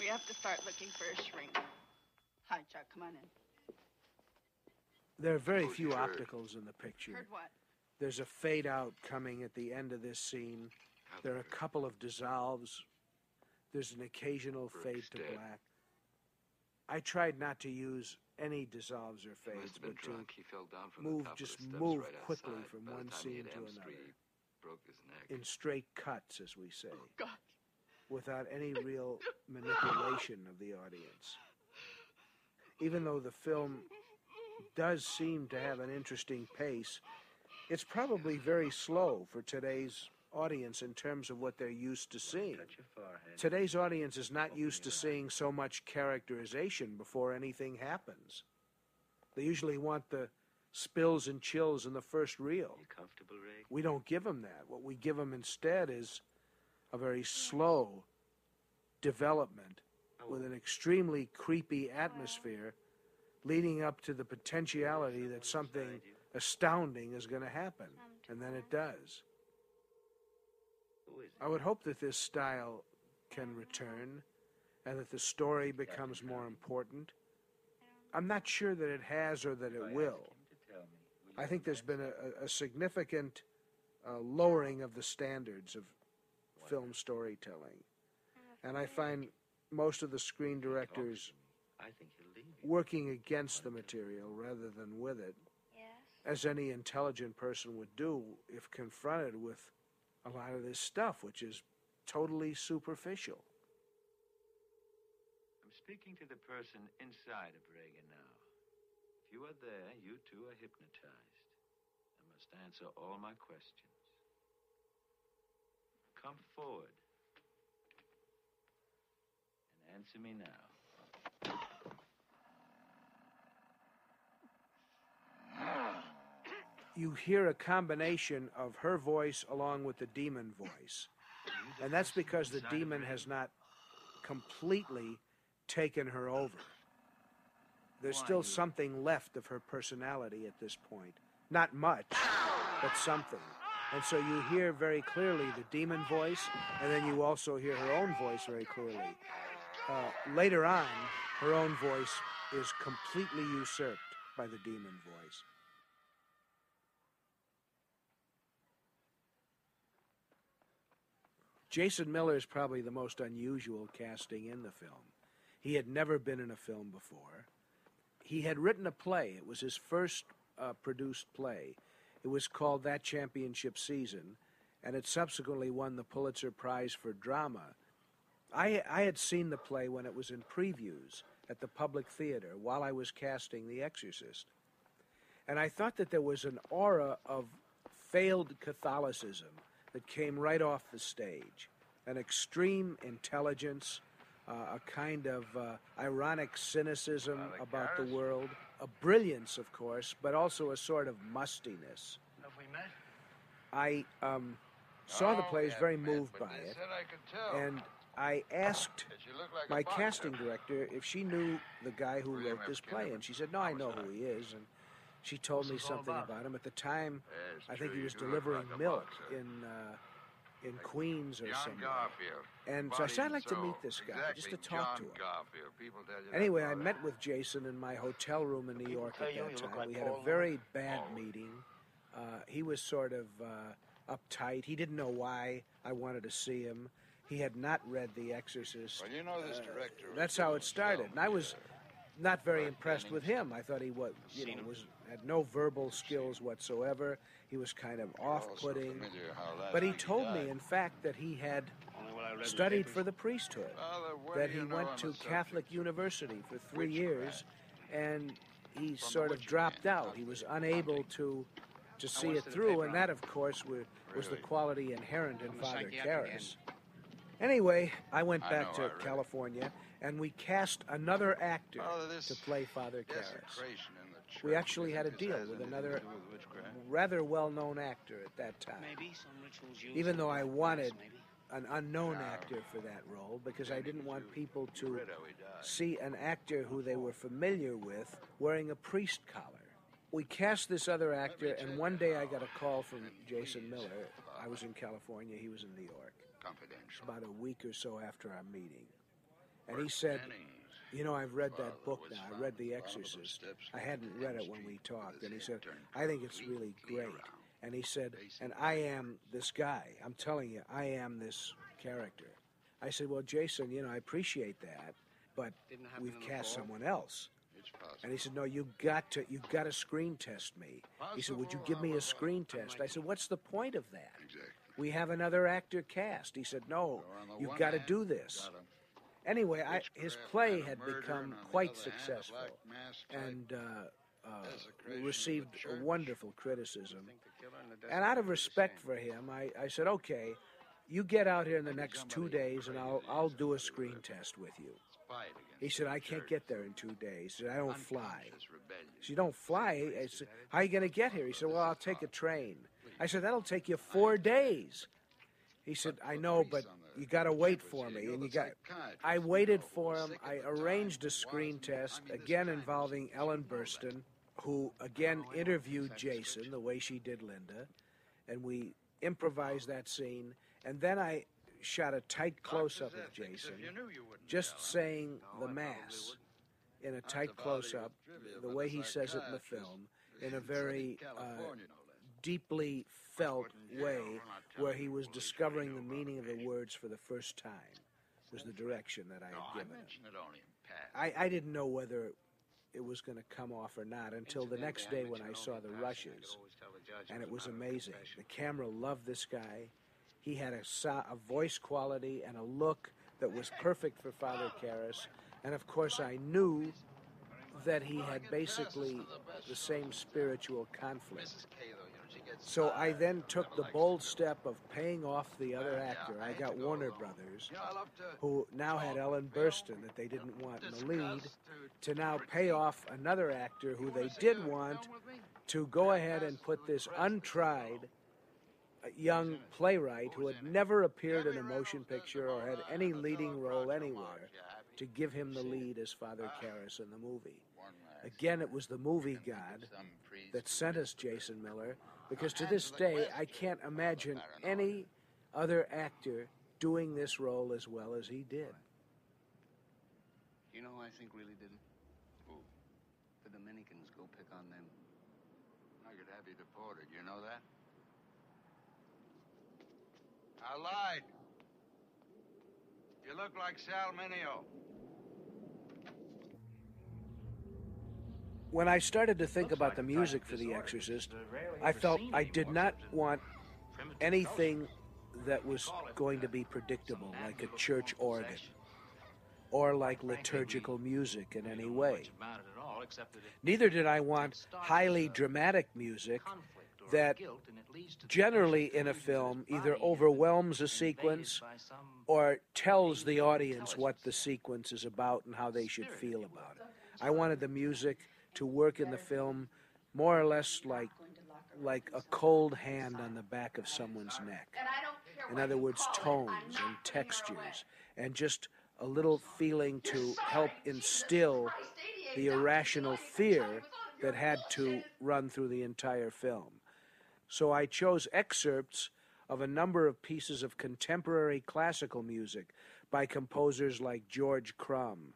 We have to start looking for a shrink. Hi, Chuck. Come on in. There are very Oh, few you heard. opticals in the picture. Heard what? There's a fade out coming at the end of this scene. There are a couple of dissolves. There's an occasional fade to black. I tried not to use any dissolves or fades, but to drunk. He fell down from move just of the steps move right quickly outside. from By one scene to another broke his neck. in straight cuts, as we say, oh, God. without any real manipulation of the audience. Even though the film does seem to have an interesting pace, it's probably very slow for today's audience in terms of what they're used to seeing. Today's audience is not used to seeing so much characterization before anything happens. They usually want the spills and chills in the first reel. We don't give them that. What we give them instead is a very slow development with an extremely creepy atmosphere leading up to the potentiality that something astounding is going to happen. And then it does. I would hope that this style can return and that the story becomes more important. I'm not sure that it has or that it will. I think there's been a, a- a significant uh, lowering of the standards of film storytelling. And I find most of the screen directors I think he'll leave. working against the material rather than with it, as any intelligent person would do if confronted with a lot of this stuff, which is totally superficial. I'm speaking to the person inside of Regan now. If you are there, you too are hypnotized and must answer all my questions. Come forward and answer me now. You hear a combination of her voice along with the demon voice. And that's because the demon has not completely taken her over. There's still something left of her personality at this point. Not much, but something. And so you hear very clearly the demon voice, and then you also hear her own voice very clearly. Uh, later on, her own voice is completely usurped by the demon voice. Jason Miller is probably the most unusual casting in the film. He had never been in a film before. He had written a play. It was his first uh, produced play. It was called That Championship Season, and it subsequently won the Pulitzer Prize for Drama. I, I had seen the play when it was in previews at the Public Theater while I was casting The Exorcist. And I thought that there was an aura of failed Catholicism that came right off the stage an extreme intelligence, uh, a kind of uh, ironic cynicism about the world, a brilliance, of course, but also a sort of mustiness. Have we met? I um, saw the No, play, we was very met, moved by it. I. And I asked That you look like my casting director if she knew the guy who wrote this play, and she said, "No, I know who he is." And she told me What's this all something about? about him. At the time, I think he was you do look delivering milk in uh, in Queens or John somewhere. And so I said, I'd like to meet this guy, just to talk to him. Garfield. People tell you that Anyway, I met with Jason in my hotel room in New York at that time. we had a very bad meeting. Uh, he was sort of uh, uptight. He didn't know why I wanted to see him. He had not read The Exorcist. Well, you know this Uh, director. was that's how it started. And I was not very impressed with him. I thought he was, you know, was had no verbal skills whatsoever. He was kind of off-putting. familiar how last But he told me, in fact, that he had Only what I read in the studied for the priesthood. That he went to Catholic? University for three years, and he sort of dropped out. He was unable to to see it through, and that, of course, wa- was the quality inherent in I'm Father psychiatric Karras. Anyway, I went I back know, to. California, and we cast another actor Father, this to play Father Karras. Desecration in the church. We actually had a deal with another to do with witchcraft? rather well-known actor at that time. Maybe some rituals use Even though I wanted maybe. an unknown actor for that role because I didn't want people to see an actor who they were familiar with wearing a priest collar. We cast this other actor, and one day I got a call from Jason Miller. I was in California, he was in New York. Confidential. About a week or so after our meeting. And he said, You know, I've read that book now. I read The Exorcist. I hadn't read it when we talked. And he said, I think it's really great. And he said, And I am this guy. I'm telling you, I am this character. I said, Well, Jason, you know, I appreciate that, but we've cast someone else. And he said, "No, you've got to, you got to screen test me." He said, "Would you give me a screen test?" I said, "What's the point of that? We have another actor cast." He said, "No, you've got to do this." Anyway, I, his play had become quite successful and uh, uh, received wonderful criticism. And out of respect for him, I, I said, "Okay, you get out here in the next two days, and I'll I'll do a screen test with you." He said, I can't get there in two days. He said, I don't fly. He said, You don't fly? I said, How are you going to get here? He said, Well, I'll take a train. I said, That'll take you four days. He said, I know, but you got to wait for me. And you got. I waited for him. I arranged a screen test, again involving Ellen Burstyn, who again interviewed Jason the way she did Linda. And we improvised that scene. And then I shot a tight close up of Jason, just saying the Mass in a tight close up, the way he says it in the film, in a very uh, deeply felt way, where he was discovering the meaning of the words for the first time, was the direction that I had given him. I, I didn't know whether it was going to come off or not until the next day when I saw the rushes, and it was amazing. The camera loved this guy. He had a, a voice quality and a look that was perfect for Father Karras. And of course, I knew that he had basically the same spiritual conflict. So I then took the bold step of paying off the other actor. I got Warner Brothers, who now had Ellen Burstyn that they didn't want in the lead, to now pay off another actor who they did want to go ahead and put this untried uh, young playwright who had never appeared in a motion picture or had any leading role anywhere to give him the lead as Father Karras in the movie. Again, it was the movie god that sent us Jason Miller because to this day I can't imagine any other actor doing this role as well as he did. You know who I think really did it? Who? The Dominicans. Go pick on them. I could have you deported. You know that? I lied. You look like Sal Mineo. When I started to think about the music for The Exorcist, I felt I did not want anything that was going to be predictable, like a church organ, or like liturgical music in any way. Neither did I want highly dramatic music that generally in a film either overwhelms a sequence or tells the audience what the sequence is about and how they should feel about it. I wanted the music to work in the film more or less like like a cold hand on the back of someone's neck. In other words, tones and textures and just a little feeling to help instill the irrational fear that had to run through the entire film. So I chose excerpts of a number of pieces of contemporary classical music by composers like George Crumb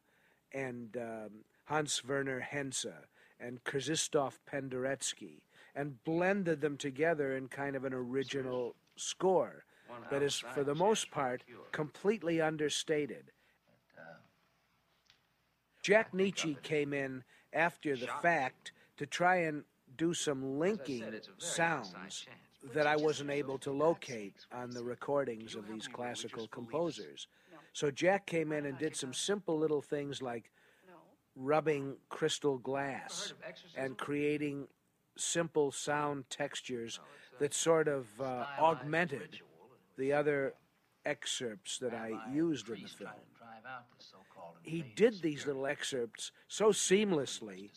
and um, Hans Werner Henze and Krzysztof Penderecki and blended them together in kind of an original score that is, for the most part, completely understated. Jack Nitzsche came in after the fact to try and do some linking sounds that I wasn't able to locate on the recordings of these classical composers. So Jack came in and did some simple little things like rubbing crystal glass and creating simple sound textures that sort of uh, augmented the other excerpts that I used in the film. He did these little excerpts so seamlessly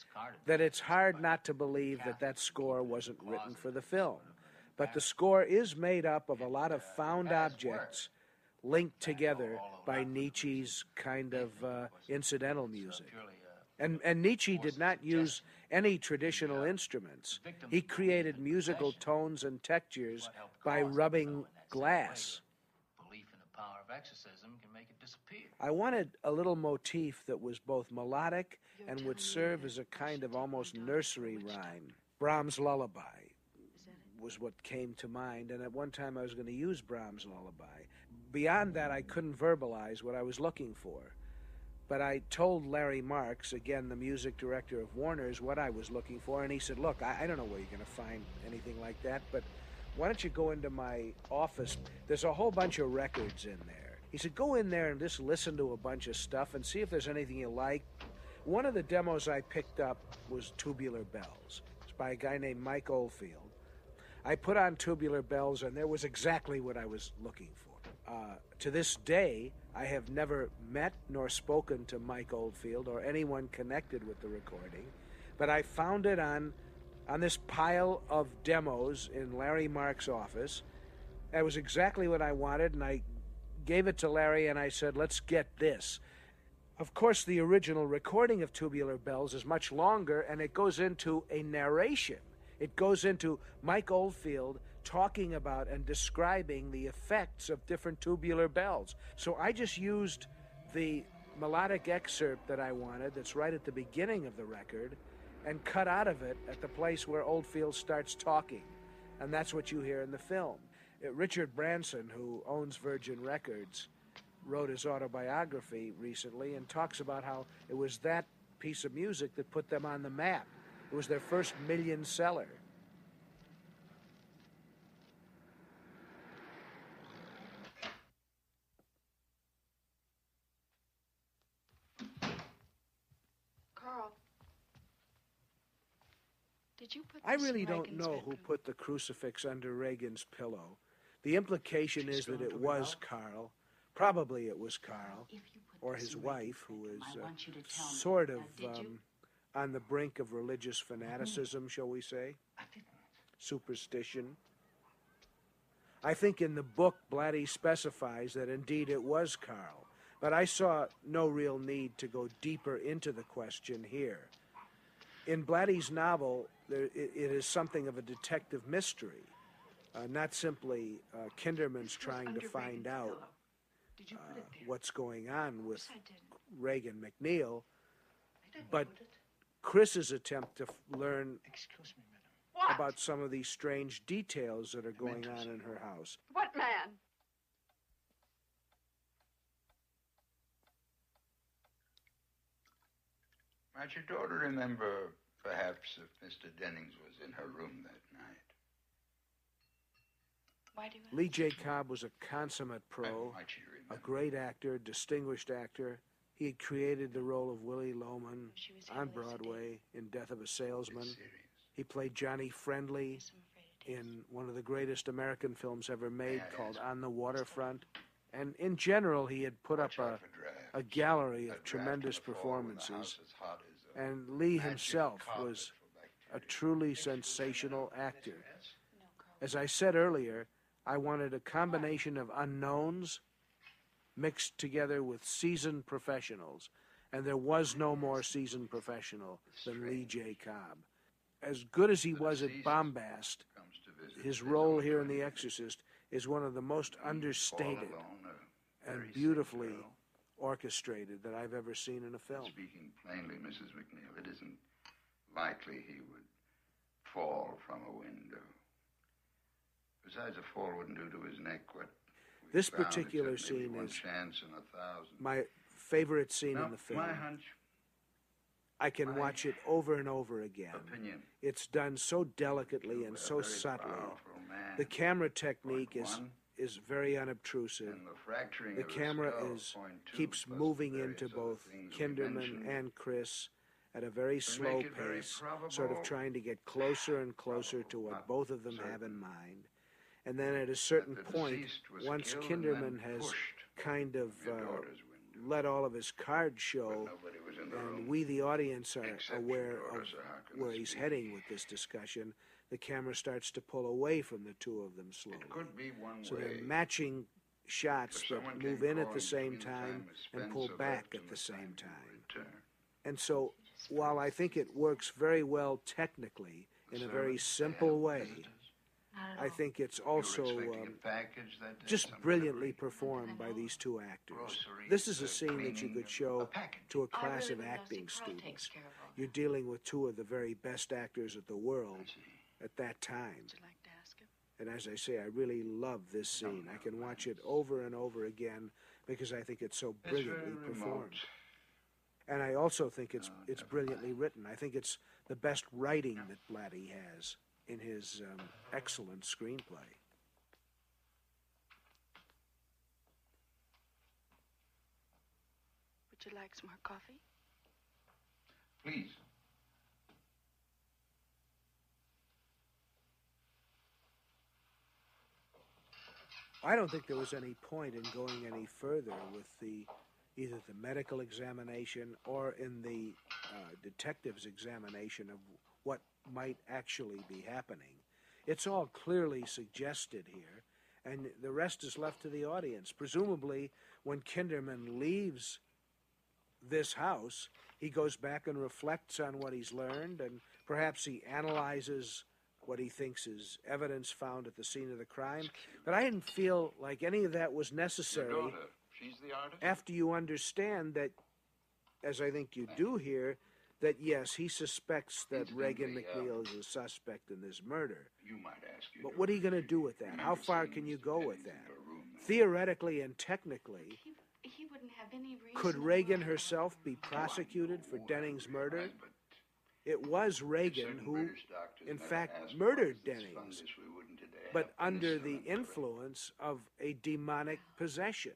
that it's hard not to believe that that score wasn't written for the film. But the score is made up of a lot of found objects linked together by Nitzsche's kind of uh, incidental music. And, and Nitzsche did not use any traditional uh, instruments. He created musical tones and textures by rubbing glass. Belief in the power of exorcism can make it disappear. I wanted a little motif that was both melodic and would serve as a kind of almost nursery rhyme. Brahms' Lullaby was what came to mind, and at one time I was going to use Brahms' Lullaby. Beyond that, I couldn't verbalize what I was looking for. But I told Larry Marks, again, the music director of Warner's, what I was looking for, and he said, Look, I, I don't know where you're going to find anything like that, but why don't you go into my office? There's a whole bunch of records in there. He said, Go in there and just listen to a bunch of stuff and see if there's anything you like. One of the demos I picked up was Tubular Bells. It's by a guy named Mike Oldfield. I put on Tubular Bells, and there was exactly what I was looking for. Uh, to this day, I have never met nor spoken to Mike Oldfield or anyone connected with the recording, but I found it on on this pile of demos in Larry Mark's office. That was exactly what I wanted, and I gave it to Larry and I said, "Let's get this." Of course, the original recording of Tubular Bells is much longer, and it goes into a narration. It goes into Mike Oldfield talking about and describing the effects of different tubular bells. So I just used the melodic excerpt that I wanted, that's right at the beginning of the record, and cut out of it at the place where Oldfield starts talking. And that's what you hear in the film. Richard Branson, who owns Virgin Records, wrote his autobiography recently and talks about how it was that piece of music that put them on the map. It was their first million seller. Carl. Did you put I really don't Regan's know bedroom? who put the crucifix under Regan's pillow. The implication is that it was Carl. Probably it was Carl, or his wife, who is uh, sort of um, on the brink of religious fanaticism, shall we say? Superstition. I think in the book, Blatty specifies that indeed it was Carl, but I saw no real need to go deeper into the question here. In Blatty's novel, there, it, it is something of a detective mystery, uh, not simply uh, Kinderman's trying to find out uh, what's going on with Regan MacNeil, but Chris's attempt to f- learn about some of these strange details that are going on in her house. What man? Might your daughter remember, perhaps, if Mr. Dennings was in her room that night? Why do you Lee J. Cobb was a consummate pro, a great actor, distinguished actor. He had created the role of Willie Loman on Broadway in Death of a Salesman. He played Johnny Friendly in one of the greatest American films ever made called On the Waterfront. And in general, he had put up a, a gallery of tremendous performances. And Lee himself was a truly sensational actor. As I said earlier, I wanted a combination of unknowns mixed together with seasoned professionals, and there was no more seasoned professional than Lee J. Cobb. As good as he was at Bombast, his role here in The Exorcist is one of the most understated and beautifully orchestrated that I've ever seen in a film. Speaking plainly, Mrs. MacNeil, it isn't likely he would fall from a window. Besides, a fall wouldn't do to his neck what This particular scene one is chance in a thousand. my favorite scene No, in the film. my hunch. I can watch it over and over again. Opinion. It's done so delicately and so subtly. The camera technique is one. Is very unobtrusive. fracturing The of camera is keeps moving into both Kinderman and Chris at a very slow it very pace, sort of trying to get closer and closer to what both of them have in mind. And then at a certain point, once killed and then Kinderman has kind of uh, let all of his cards show, the and room. we, the audience, are Except aware of so how can where he's heading with this discussion. The camera starts to pull away from the two of them slowly. It could be one So way. they're matching shots For that move in at the same between the time time and pull back at the the same time time. return. And so, while I think it works very well technically in a very simple way, I think it's also um, package that just brilliantly performed by these two actors. Groceries, This is a scene that you could show to a class really of would love to acting see Carl takes students. of You're dealing with two of the very best actors of the world at that time. Would you like to ask him? And as I say, I really love this scene. I can watch it over and over again because I think it's so brilliantly very performed. And I also think it's it's brilliantly written. I think it's the best writing that Blatty has in his um, excellent screenplay. Would you like some more coffee? Please. I don't think there was any point in going any further with the either the medical examination or in the uh, detective's examination of what might actually be happening. It's all clearly suggested here, and the rest is left to the audience. Presumably, when Kinderman leaves this house, he goes back and reflects on what he's learned, and perhaps he analyzes what he thinks is evidence found at the scene of the crime. But I didn't feel like any of that was Your necessary daughter, she's the artist? after you understand that, as I think you do here, that yes, he suspects that Regan uh, MacNeil is a suspect in this murder. You might ask your But what are you going to do with that? How far can you go with that? Theoretically and technically, He wouldn't have any reason. could Regan herself be prosecuted for Denning's murder? It was Regan who, in fact, murdered Dennings, but under the influence of a demonic possession.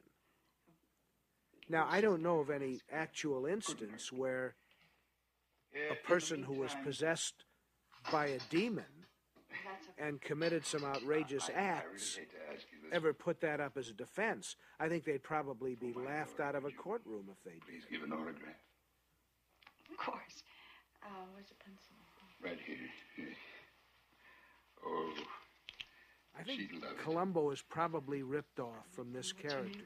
Now, I don't know of any actual instance where a person who was possessed by a demon and committed some outrageous acts ever put that up as a defense. I think they'd probably be laughed out of a courtroom if they did. Please give an autograph. Of course. Uh, where's a pencil? Right here. Here. Oh, I think she'd love it. Columbo is probably ripped off from this character.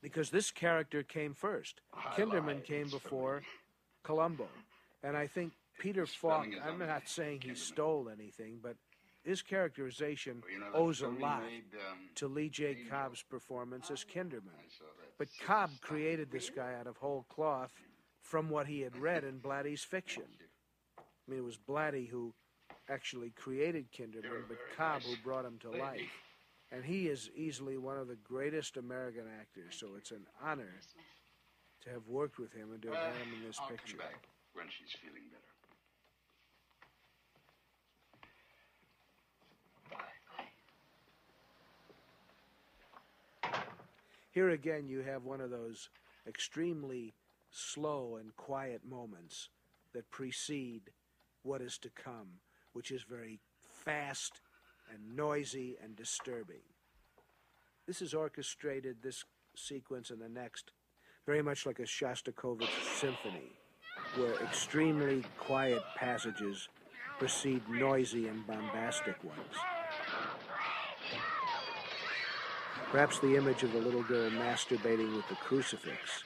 Because this character came first. Kinderman came before Columbo. And I think Peter Falk, I'm not saying he stole anything, but his characterization you know, owes a lot made, um, to Lee J. Cobb's performance as Kinderman. But Cobb created this guy out of whole cloth from what he had read in Blatty's fiction. I mean, it was Blatty who actually created Kinderman, but Cobb who brought him to life. And he is easily one of the greatest American actors, so it's an honor to have worked with him and to have had him in this uh, I'll picture. come back when she's feeling better. Here again, you have one of those extremely slow and quiet moments that precede what is to come, which is very fast and noisy and disturbing. This is orchestrated, this sequence and the next, very much like a Shostakovich symphony, where extremely quiet passages precede noisy and bombastic ones. Perhaps the image of the little girl masturbating with the crucifix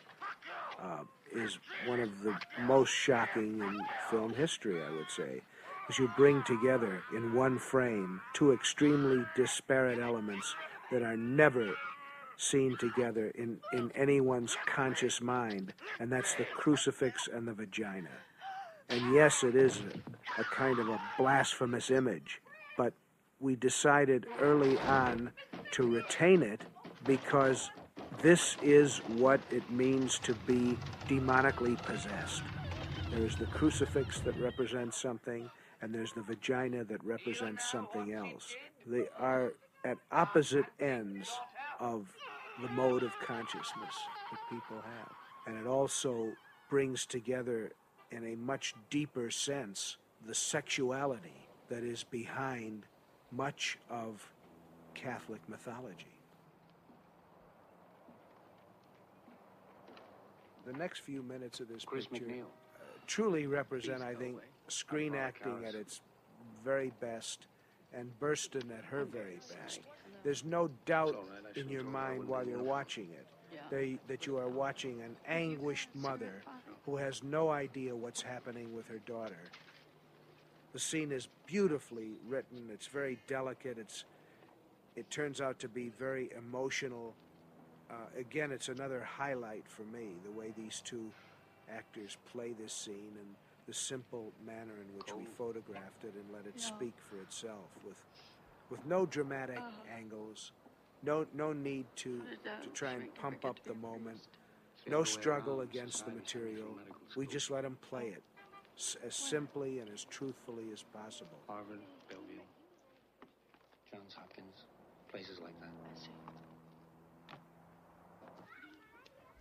uh, is one of the most shocking in film history, I would say, as you bring together in one frame two extremely disparate elements that are never seen together in, in anyone's conscious mind, and that's the crucifix and the vagina. And yes, it is a, a kind of a blasphemous image, but we decided early on to retain it because this is what it means to be demonically possessed. There's the crucifix that represents something, and there's the vagina that represents something else. They are at opposite ends of the mode of consciousness that people have. And it also brings together, in a much deeper sense, the sexuality that is behind much of Catholic mythology. The next few minutes of this Chris picture MacNeil. uh, truly represent, I think, screen acting at its very best and Burstyn at her very best. There's no doubt in your mind while you're watching it. They, that you are watching an anguished mother who has no idea what's happening with her daughter. The scene is beautifully written. It's very delicate. It's it turns out to be very emotional. Uh, again, it's another highlight for me the way these two actors play this scene and the simple manner in which we photographed it and let it Yeah. speak for itself with with no dramatic Oh. angles, no no need to to try uh, and pump up the moment. No struggle against the material. We just let them play it s- as simply and as truthfully as possible. Harvard, Bellevue, Johns Hopkins, places like that.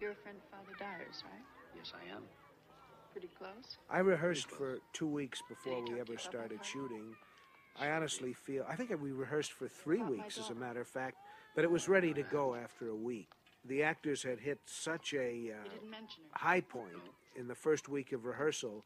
You're a friend of Father Dyer's, right? Yes, I am. Pretty close? I rehearsed for two weeks before we ever started shooting. I honestly feel, I think we rehearsed for three weeks, as a matter of fact, but it was ready to go after a week. The actors had hit such a uh, You didn't mention her. high point in the first week of rehearsal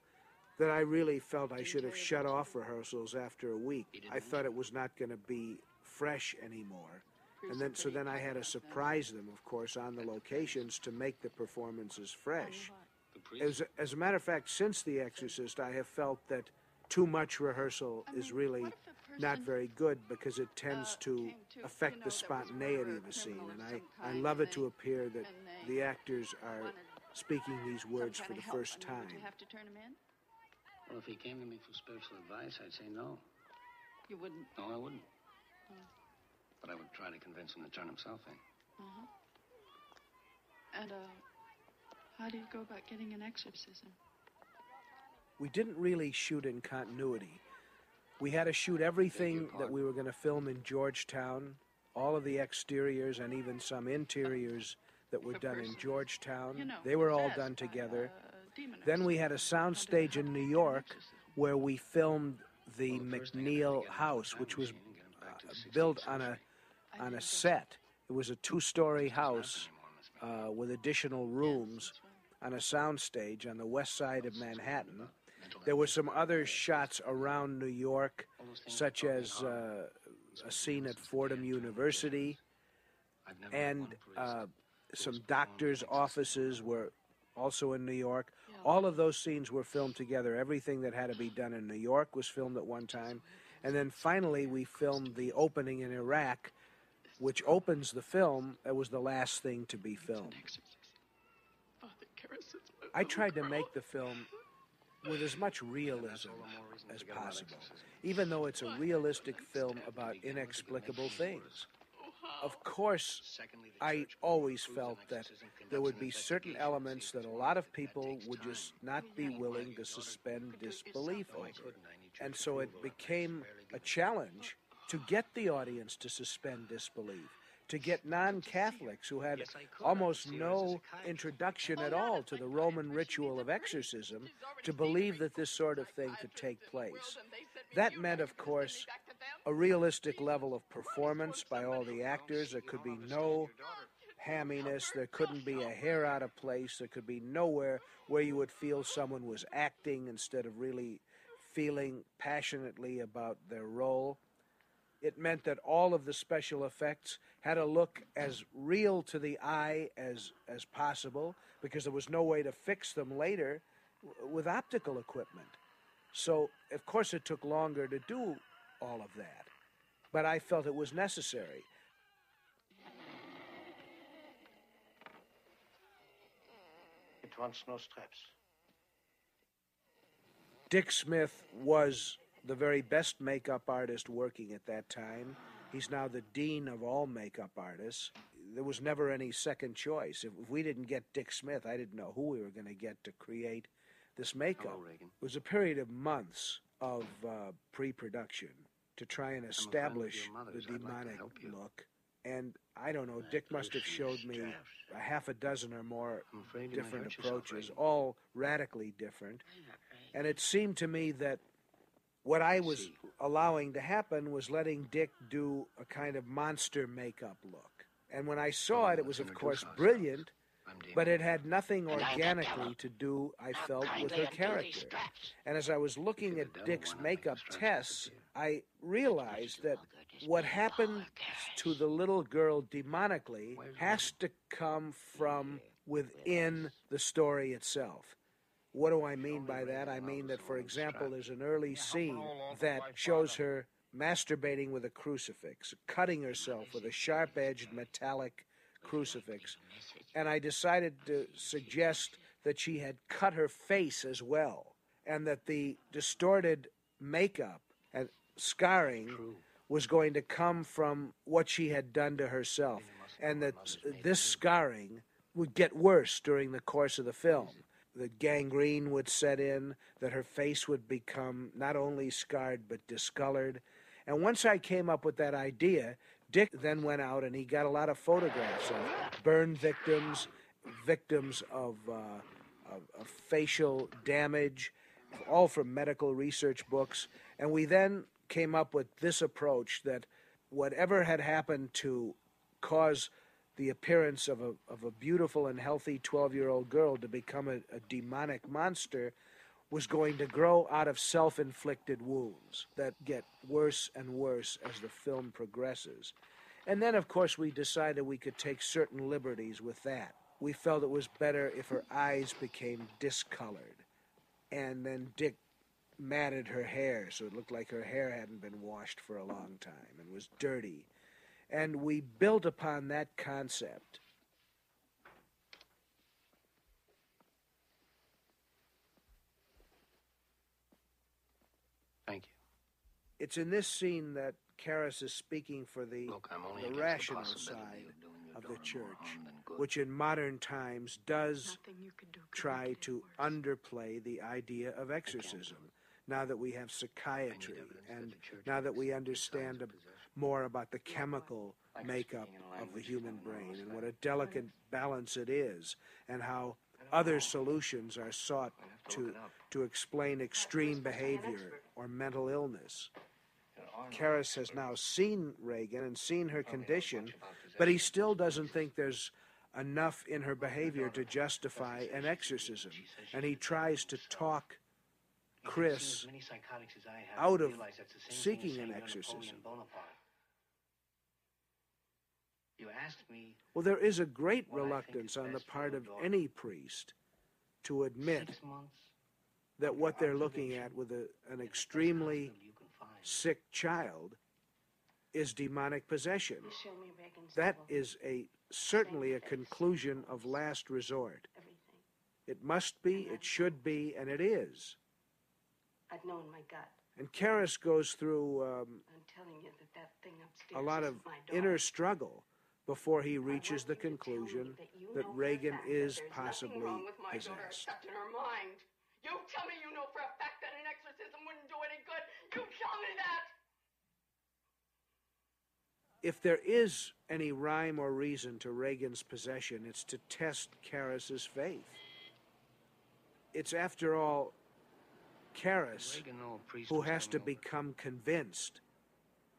that I really felt I should have shut off rehearsals after a week. I thought it was not going to be fresh anymore. And then, so then I had to surprise them, of course, on the locations to make the performances fresh. As, as a matter of fact, since The Exorcist, I have felt that too much rehearsal is really not very good because it tends to affect the spontaneity of the scene. And I, I love it to appear that the actors are speaking these words for the first time. Would you have to turn him in? Well, if he came to me for spiritual advice, I'd say no. You wouldn't. No, I wouldn't. But I would try to convince him to turn himself in. Uh-huh. And, uh, how do you go about getting an exorcism? we didn't really shoot in continuity. We had to shoot everything that we were going to film in Georgetown, all of the exteriors and even some interiors that were done in Georgetown. They were all done together. Then we had a soundstage in New York where we filmed the MacNeil house, which was uh, built on a on a set. It was a two-story house uh, with additional rooms on a soundstage on the west side of Manhattan. There were some other shots around New York, such as uh, a scene at Fordham University, and uh, some doctors' offices were also in New York. All of those scenes were filmed together. Everything that had to be done in New York was filmed at one time. And then finally, we filmed the opening in Iraq, which opens the film. It was the last thing to be filmed. I tried to make the film with as much realism as possible, even though it's a realistic film about inexplicable things. Of course, I always felt that there would be certain elements that a lot of people would just not be willing to suspend disbelief over. And so it became a challenge to get the audience to suspend disbelief, to get non Catholics who had almost no introduction at all to the Roman ritual of exorcism to believe that this sort of thing could take place. That meant, of course, a realistic level of performance by all the actors. There could be no hamminess, there couldn't be a hair out of place, there could be nowhere where you would feel someone was acting instead of really feeling passionately about their role. It meant that all of the special effects had to look as real to the eye as, as possible because there was no way to fix them later w- with optical equipment. So, of course, it took longer to do all of that, but I felt it was necessary. It wants no straps. Dick Smith was the very best makeup artist working at that time. He's now the dean of all makeup artists. There was never any second choice. If, if we didn't get Dick Smith, I didn't know who we were going to get to create this makeup. it was a period of months of uh, pre production to try and establish the demonic look. And I don't know, Dick must have showed me a half a dozen or more afraid you might different hurt yourself, approaches, all radically different. And it seemed to me that what I was allowing to happen was letting Dick do a kind of monster makeup look. And when I saw it, it was, of course, brilliant, but it had nothing organically to do, I felt, with her character. And as I was looking at Dick's makeup tests, I realized that what happened to the little girl demonically has to come from within the story itself. What do I mean by that? I mean that, for example, there's an early scene that shows her masturbating with a crucifix, cutting herself with a sharp edged metallic crucifix. And I decided to suggest that she had cut her face as well, and that the distorted makeup and scarring was going to come from what she had done to herself, and that this scarring would get worse during the course of the film. That gangrene would set in, that her face would become not only scarred but discolored. And once I came up with that idea, Dick then went out and he got a lot of photographs of burn victims, victims of, uh, of, of facial damage, all from medical research books. And we then came up with this approach that whatever had happened to cause the appearance of a, of a beautiful and healthy 12 year old girl to become a, a demonic monster was going to grow out of self inflicted wounds that get worse and worse as the film progresses. And then, of course, we decided we could take certain liberties with that. We felt it was better if her eyes became discolored. And then Dick matted her hair so it looked like her hair hadn't been washed for a long time and was dirty. And we built upon that concept. Thank you. It's in this scene that Karras is speaking for the, Look, I'm only the against the rational side of of the church, harm than good. which in modern times does Nothing you could do try make it to underplay the idea of exorcism. Now that we have psychiatry and now that we understand a, more about the chemical makeup of the human brain and what a delicate balance it is, and how other solutions are sought to, to explain extreme behavior or mental illness. Karras has now seen Regan and seen her condition, but he still doesn't think there's enough in her behavior to justify an exorcism. And he tries to talk Chris out of seeking an exorcism. You asked me Well, there is a great reluctance on the part of any priest to admit that what they're looking at with a, an extremely sick child is demonic possession. Show me Regan's That devil. is a certainly a conclusion of last resort. It must be, it should be, and it is. I've known my gut. And Karras goes through um, I'm telling you that that thing upstairs a lot of inner struggle before he reaches the conclusion that Regan is possibly wrong with my daughter possessed. except in her mind. You tell me you know for a fact that an exorcism wouldn't do any good. You tell me that. If there is any rhyme or reason to Regan's possession, it's to test Karras's faith. It's, after all, Karras Regan, no priest who has to become convinced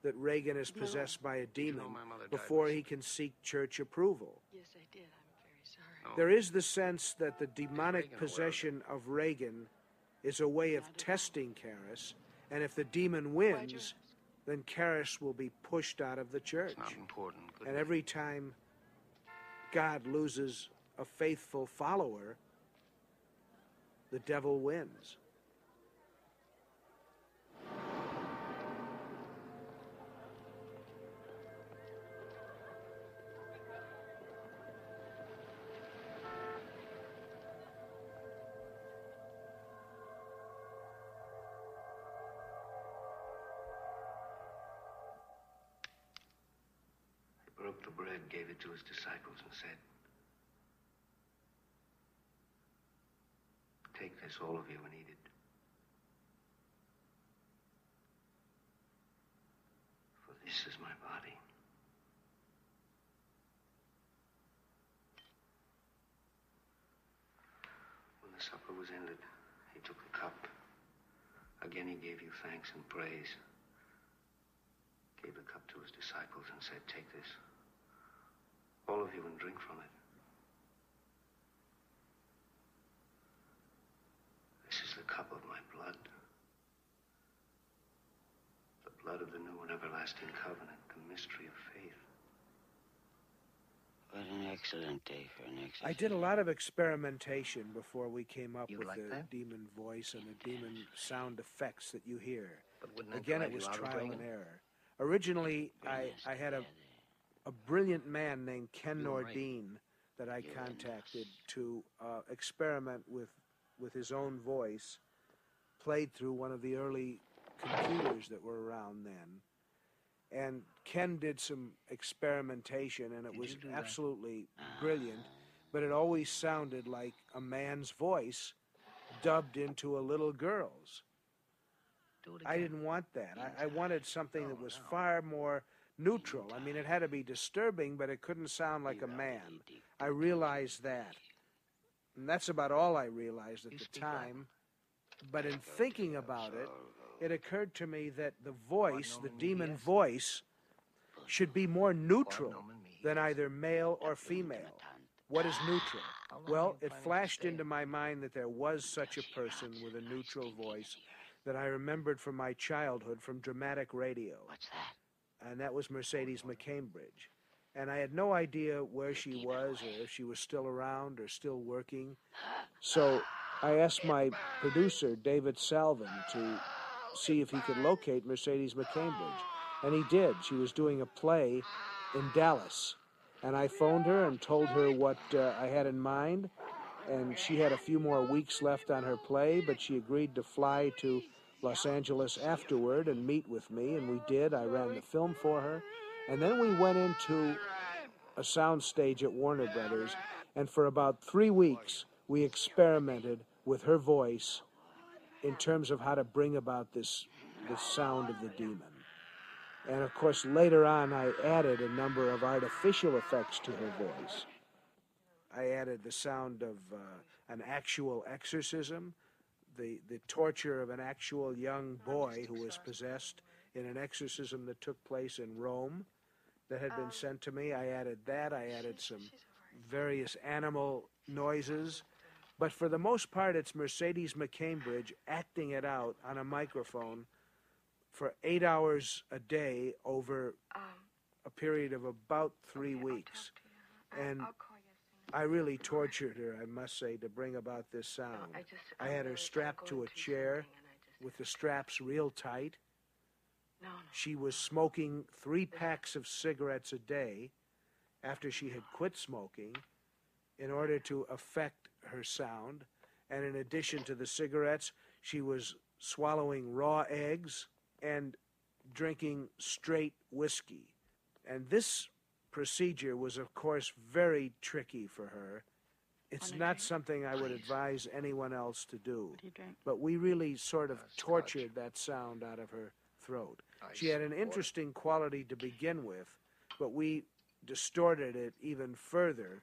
that Regan is possessed by a demon my mother died before he can seek church approval. Yes, I did. I'm very sorry. Oh. There is the sense that the demonic Regan aware of possession of Regan is a way of testing Karras, and if the demon wins, then Karras will be pushed out of the church. It's not important. Good And every time God loses a faithful follower, the devil wins. Bread, gave it to his disciples, and said, Take this, all of you, and eat it. For this is my body. When the supper was ended, he took the cup. Again, he gave you thanks and praise gave the cup to his disciples and said, Take this, all of you, and drink from it. This is the cup of my blood, the blood of the new and everlasting everlasting covenant, the mystery of faith. What an excellent day for an exorcism. I did a lot of experimentation before we came up You with like the that? demon voice and the demon sound effects that you hear. But wouldn't Again, it was you out of trial and error. Originally, I, I had a, a brilliant man named Ken You were right. Nordine that I contacted to uh, experiment with, with his own voice, played through one of the early computers that were around then. And Ken did some experimentation, and it Did was do that? absolutely brilliant. But it always sounded like a man's voice dubbed into a little girl's. I didn't want that. I, I wanted something that was far more neutral. I mean, it had to be disturbing, but it couldn't sound like a man. I realized that. And that's about all I realized at the time. But in thinking about it, it occurred to me that the voice, the demon voice, should be more neutral than either male or female. What is neutral? Well, it flashed into my mind that there was such a person with a neutral voice that I remembered from my childhood from dramatic radio. What's that? And that was Mercedes McCambridge. And I had no idea where she was or if she was still around or still working. So I asked my producer, David Salven, to see if he could locate Mercedes McCambridge. And he did. She was doing a play in Dallas. And I phoned her and told her what uh, I had in mind. And she had a few more weeks left on her play, but she agreed to fly to Los Angeles afterward and meet with me. And we did. I ran the film for her. And then we went into a soundstage at Warner Brothers. And for about three weeks, we experimented with her voice in terms of how to bring about this, this sound of the demon. And of course, later on, I added a number of artificial effects to her voice. I added the sound of uh, an actual exorcism, the, the torture of an actual young boy who was possessed in an exorcism that took place in Rome that had been sent to me. I added that. I added some various animal noises. But for the most part, it's Mercedes McCambridge acting it out on a microphone for eight hours a day over a period of about three weeks. And I really tortured her, I must say, to bring about this sound. I just- I had her strapped to a chair something and I just- with the straps real tight. No, no. She was smoking three packs of cigarettes a day after she had quit smoking in order to affect her sound. And in addition to the cigarettes, she was swallowing raw eggs and drinking straight whiskey. And this procedure was, of course, very tricky for her. It's not something I would advise anyone else to do. But we really sort of uh, tortured that sound out of her throat. She had an interesting quality to begin with, but we distorted it even further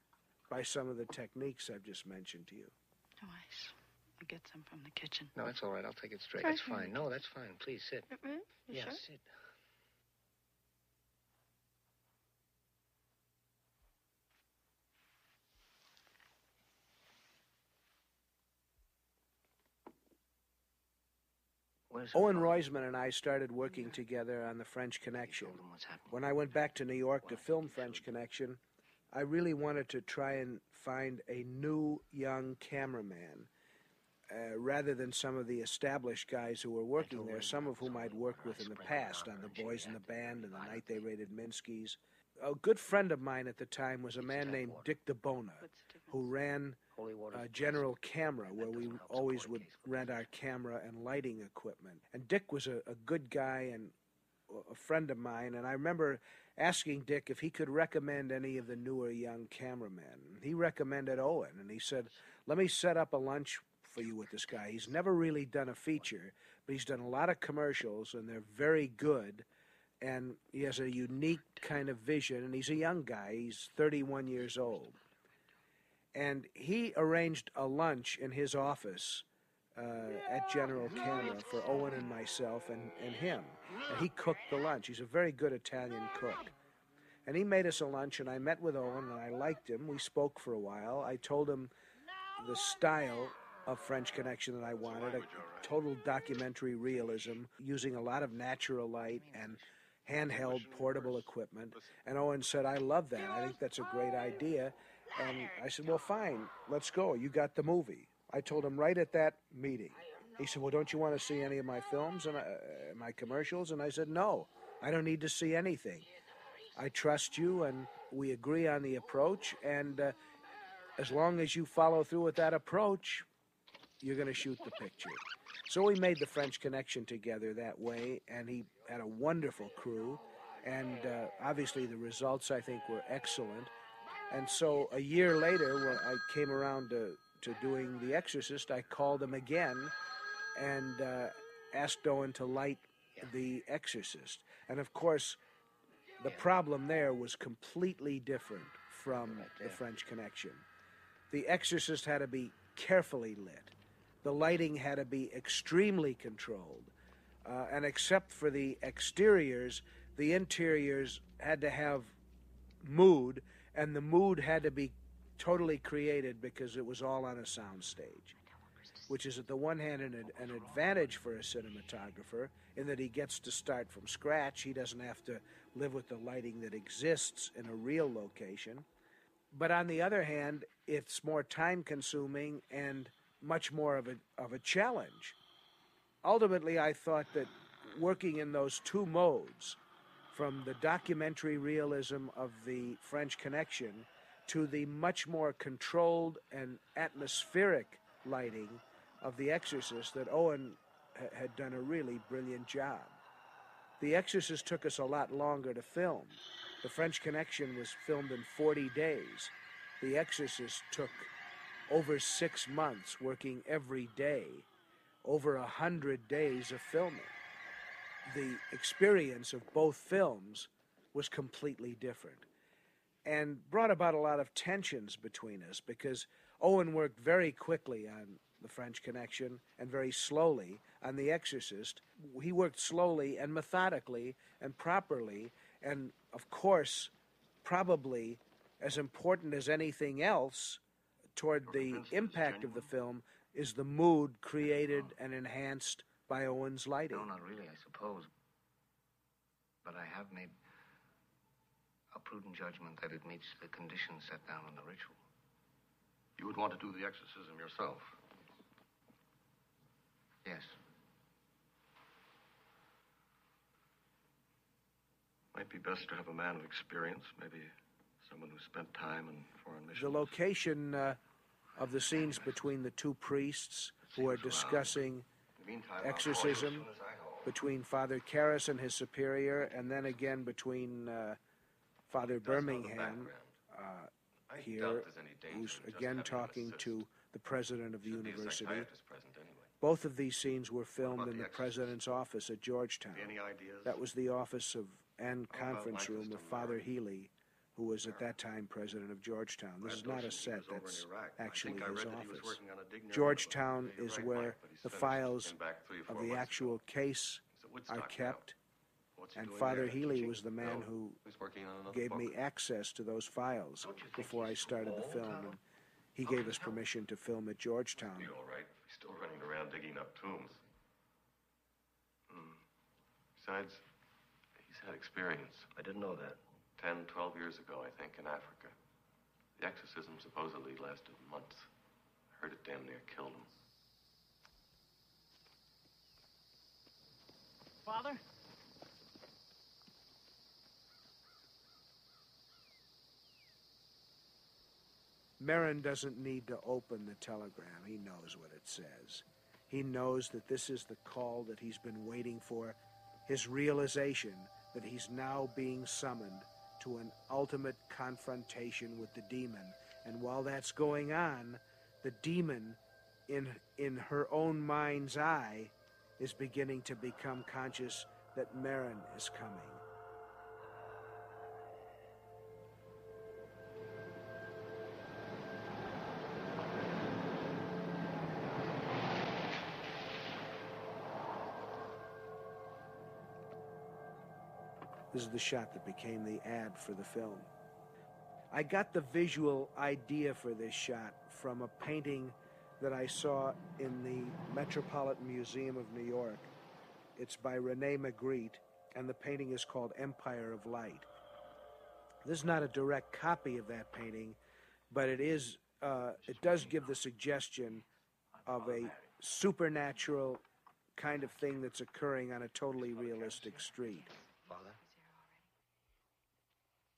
by some of the techniques I've just mentioned to you. Oh, ice. You get some from the kitchen. No, that's all right. I'll take it straight. Right That's here. fine. No, that's fine. Please sit. Really? You yeah, sure? sit. Owen phone? Roizman and I started working together on the French Connection. When I went back to New York to film French Connection, I really wanted to try and find a new young cameraman. Uh, rather than some of the established guys who were working there, some of whom I'd worked with in the past on The Boys in the Band and The Night They Raided Minsky's. A good friend of mine at the time was a man named Dick DeBona, who ran uh, General Camera, where we always would rent our camera and lighting equipment. And Dick was a, a good guy and a friend of mine, and I remember asking Dick if he could recommend any of the newer young cameramen. He recommended Owen, and he said, Let me set up a lunch for you with this guy. He's never really done a feature, but he's done a lot of commercials, and they're very good. And he has a unique kind of vision, and he's a young guy. He's 31 years old. And he arranged a lunch in his office uh, at General Camera for Owen and myself and, and him. And he cooked the lunch. He's a very good Italian cook. And he made us a lunch, and I met with Owen, and I liked him. We spoke for a while. I told him the style of French Connection that I wanted a total documentary realism, using a lot of natural light and handheld portable equipment. And Owen said, I love that. I think that's a great idea. And I said, Well, fine, let's go. You got the movie. I told him right at that meeting. He said, Well, don't you want to see any of my films and uh, my commercials? And I said, No, I don't need to see anything. I trust you, and we agree on the approach. And uh, as long as you follow through with that approach, you're going to shoot the picture. So we made the French Connection together that way, and he had a wonderful crew. And uh, obviously, the results I think were excellent. And so a year later, when I came around to, to doing The Exorcist, I called him again and uh, asked Owen to light The Exorcist. And of course, the problem there was completely different from The French Connection. The Exorcist had to be carefully lit. The lighting had to be extremely controlled. Uh, and except for the exteriors, the interiors had to have mood, and the mood had to be totally created because it was all on a sound stage, which is, at the one hand, an, an advantage for a cinematographer in that he gets to start from scratch. He doesn't have to live with the lighting that exists in a real location. But on the other hand, it's more time consuming and much more of a, of a challenge. Ultimately, I thought that working in those two modes, from the documentary realism of the French Connection to the much more controlled and atmospheric lighting of The Exorcist, that Owen ha- had done a really brilliant job. The Exorcist took us a lot longer to film. The French Connection was filmed in 40 days. The Exorcist took over six months, working every day, over a hundred days of filming. The experience of both films was completely different and brought about a lot of tensions between us because Owen worked very quickly on The French Connection and very slowly on The Exorcist. He worked slowly and methodically and properly, and of course, probably as important as anything else toward the impact of the film is the mood created and enhanced by Owen's lighting. No, not really, I suppose. But I have made a prudent judgment that it meets the conditions set down in the ritual. You would want to do the exorcism yourself. Yes. Might be best to have a man of experience, maybe someone who spent time in foreign missions. The location uh, of the scenes between the two priests who are discussing exorcism, between Father Karras and his superior, and then again between uh, Father Bermingham uh, here, who's again talking to the president of the university. Both of these scenes were filmed in the president's office at Georgetown. That was the office of and conference room of Father Healy, who was at that time president of Georgetown. This is not a set, that's actually his office. Georgetown is where the files of the actual case are kept, and Father Healy was the man who gave me access to those files before I started the film, and he gave us permission to film at Georgetown. All right. He's still running around digging up tombs. Hmm. Besides, he's had experience. I didn't know that. 10, 12 years ago, I think, in Africa. The exorcism supposedly lasted months. I heard it damn near killed him. Father? Merrin doesn't need to open the telegram. He knows what it says. He knows that this is the call that he's been waiting for, his realization that he's now being summoned to an ultimate confrontation with the demon. And while that's going on, the demon, in, in her own mind's eye, is beginning to become conscious that Merrin is coming. This is the shot that became the ad for the film. I got the visual idea for this shot from a painting that I saw in the Metropolitan Museum of New York. It's by Rene Magritte, and the painting is called Empire of Light. This is not a direct copy of that painting, but it is. Uh, it does give the suggestion of a supernatural kind of thing that's occurring on a totally realistic street. Father?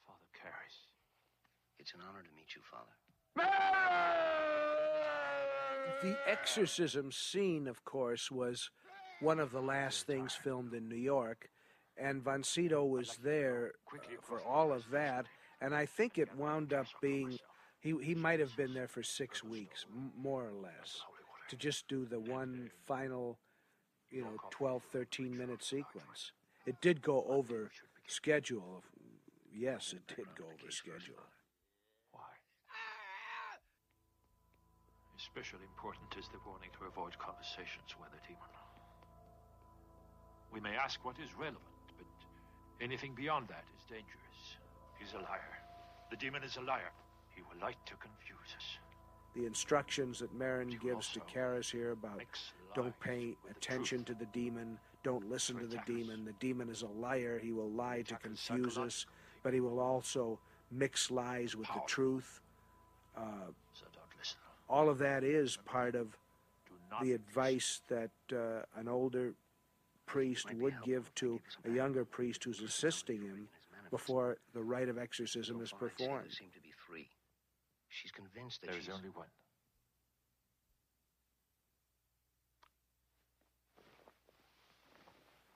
Father Karras. It's an honor to meet you, Father. The exorcism scene, of course, was one of the last things filmed in New York, and Sydow was there for all of that. And I think it wound up being he he might have been there for six weeks, more or less, to just do the one final, you know, 12, 13 minute sequence. It did go over schedule. Yes, it did go over schedule. Especially important is the warning to avoid conversations with the demon. We may ask what is relevant, but anything beyond that is dangerous. He's a liar. The demon is a liar. He will like to confuse us. the instructions that Merrin gives to Karras here about don't pay attention to the demon, don't listen to the demon. The demon is a liar. He will lie to confuse us, but he will also mix lies with the truth. Uh, all of that is part of the advice that uh, an older priest would give to a younger priest who's assisting him before the rite of exorcism is performed. seem to be three. She's convinced that There is she's... only one.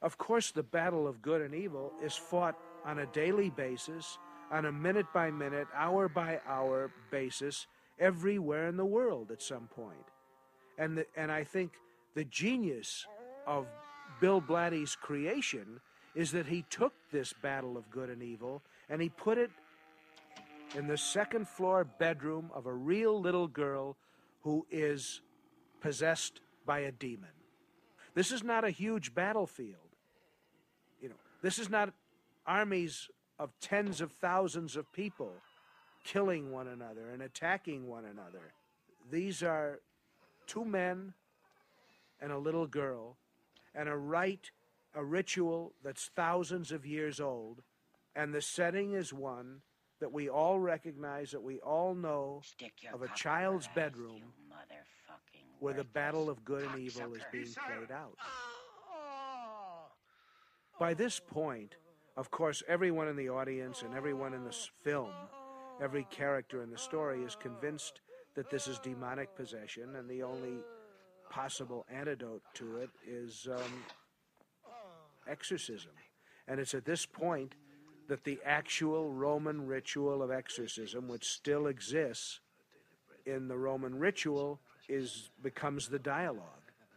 Of course, the battle of good and evil is fought on a daily basis, on a minute by minute, hour by hour basis, everywhere in the world at some point. And, the, and I think the genius of Bill Blatty's creation is that he took this battle of good and evil and he put it in the second floor bedroom of a real little girl who is possessed by a demon. This is not a huge battlefield. You know, this is not armies of tens of thousands of people killing one another and attacking one another. These are two men and a little girl and a rite, a ritual that's thousands of years old, and the setting is one that we all recognize, that we all know of a child's bedroom where the battle of good and evil is being played out. By this point, of course, everyone in the audience and everyone in this film, every character in the story is convinced that this is demonic possession, and the only possible antidote to it is um, exorcism. And it's at this point that the actual Roman ritual of exorcism, which still exists in the Roman ritual, is becomes the dialogue.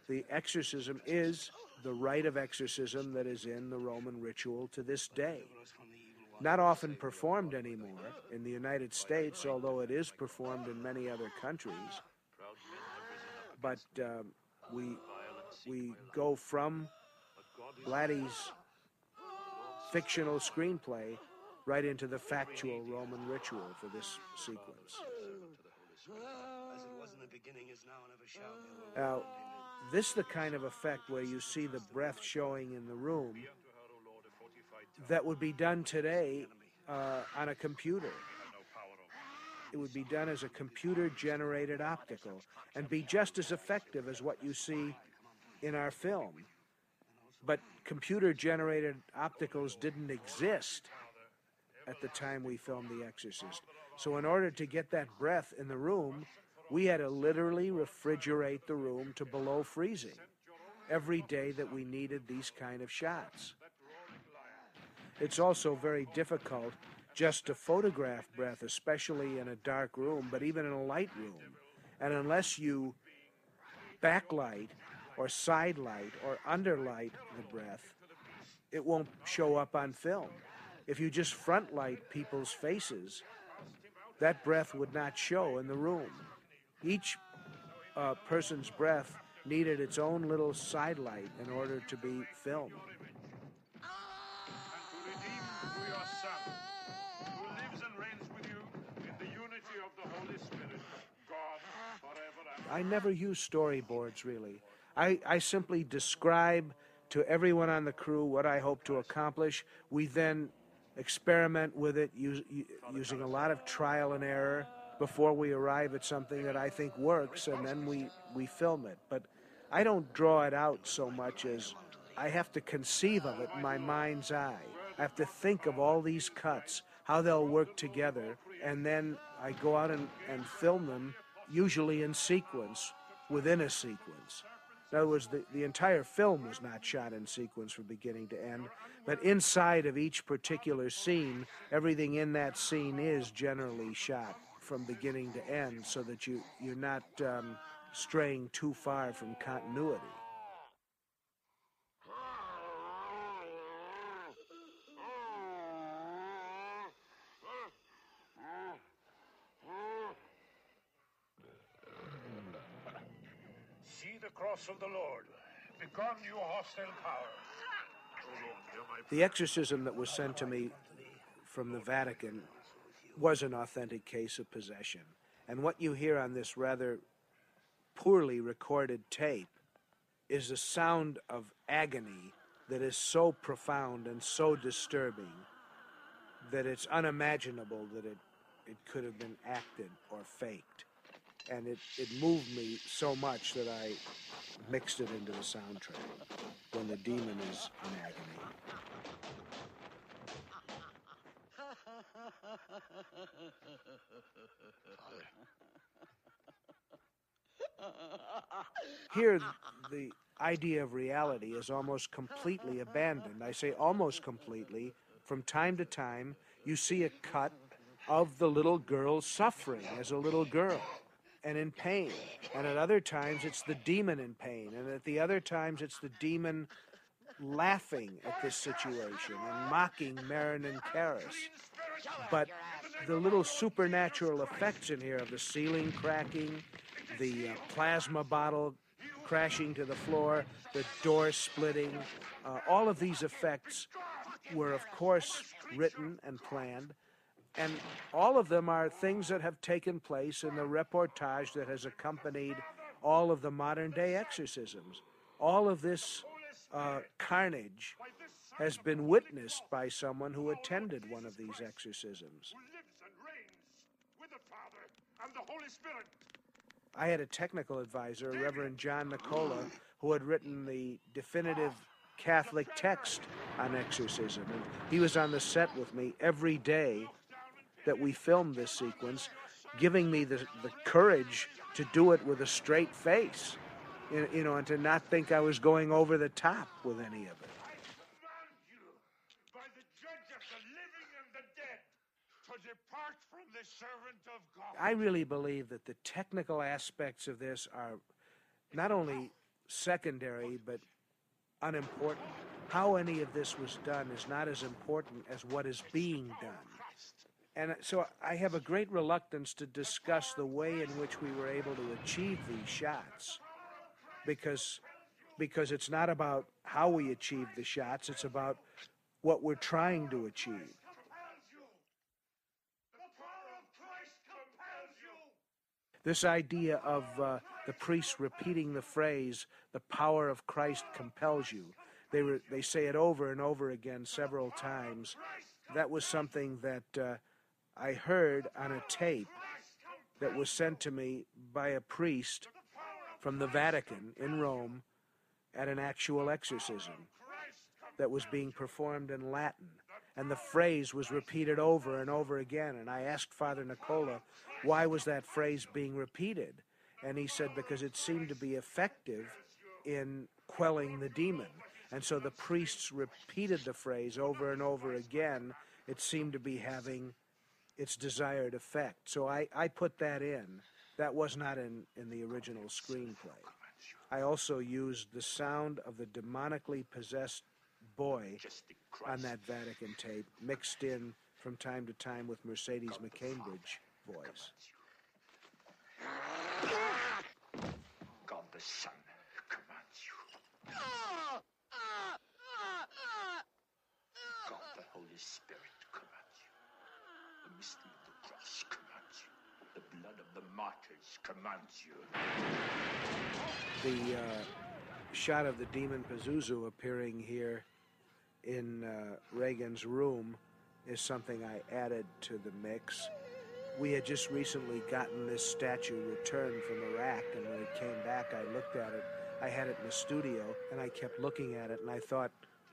The exorcism is the rite of exorcism that is in the Roman ritual to this day. Not often performed anymore in the United States, although it is performed in many other countries. But um, we we go from Blatty's fictional screenplay right into the factual Roman ritual for this sequence. Now, this is the kind of effect where you see the breath showing in the room that would be done today uh, on a computer. It would be done as a computer generated optical and be just as effective as what you see in our film. But computer generated opticals didn't exist at the time we filmed The Exorcist. So, in order to get that breath in the room, we had to literally refrigerate the room to below freezing every day that we needed these kind of shots. It's also very difficult just to photograph breath, especially in a dark room, but even in a light room. And unless you backlight or side light or underlight the breath, it won't show up on film. If you just front light people's faces, that breath would not show in the room. Each uh, person's breath needed its own little side light in order to be filmed. through your Son, who lives and reigns with you in the unity of the Holy Spirit, God, forever and I never use storyboards really. I, I simply describe to everyone on the crew what I hope to accomplish. We then experiment with it use, using a lot of trial and error before we arrive at something that I think works, and then we, we film it. But I don't draw it out so much as I have to conceive of it in my mind's eye. I have to think of all these cuts, how they'll work together, and then I go out and, and film them, usually in sequence, within a sequence. In other words, the, the entire film was not shot in sequence from beginning to end, but inside of each particular scene, everything in that scene is generally shot from beginning to end so that you, you're not um, straying too far from continuity. See the of the Lord. Begone, you hostile power. The exorcism that was sent to me from the Vatican was an authentic case of possession. And what you hear on this rather poorly recorded tape is a sound of agony that is so profound and so disturbing that it's unimaginable that it, it could have been acted or faked. And it, it moved me so much that I mixed it into the soundtrack when the demon is in agony. Here, the idea of reality is almost completely abandoned. I say almost completely. From time to time, you see a cut of the little girl suffering as a little girl and in pain. And at other times, it's the demon in pain. And at the other times, it's the demon laughing at this situation and mocking Merrin and Karras. But the little supernatural effects in here of the ceiling cracking, the uh, plasma bottle crashing to the floor, the door splitting, uh, all of these effects were, of course, written and planned. And all of them are things that have taken place in the reportage that has accompanied all of the modern day exorcisms. All of this uh, carnage has been witnessed by someone who attended one of these exorcisms. I had a technical advisor, Reverend John Nicola, who had written the definitive Catholic text on exorcism. And he was on the set with me every day that we filmed this sequence, giving me the, the courage to do it with a straight face, you know, and to not think I was going over the top with any of it. I really believe that the technical aspects of this are not only secondary but unimportant. How any of this was done is not as important as what is being done. And so I have a great reluctance to discuss the way in which we were able to achieve these shots because because it's not about how we achieve the shots, it's about what we're trying to achieve. This idea of uh, the priests repeating the phrase, the power of Christ compels you. They, re- they say it over and over again several times. That was something that uh, I heard on a tape that was sent to me by a priest from the Vatican in Rome at an actual exorcism that was being performed in Latin. And the phrase was repeated over and over again. And I asked Father Nicola, why was that phrase being repeated? And he said, because it seemed to be effective in quelling the demon. And so the priests repeated the phrase over and over again. It seemed to be having its desired effect. So I, I put that in. That was not in, in the original screenplay. I also used the sound of the demonically possessed boy on that Vatican tape, mixed in from time to time with Mercedes McCambridge voice. God the Son commands you. God the Holy Spirit commands of the cross commands you. The blood of the martyrs commands you. The uh, shot of the demon Pazuzu appearing here in uh, Regan's room is something I added to the mix. We had just recently gotten this statue returned from Iraq, and when it came back, I looked at it. I had it in the studio, and I kept looking at it, and I thought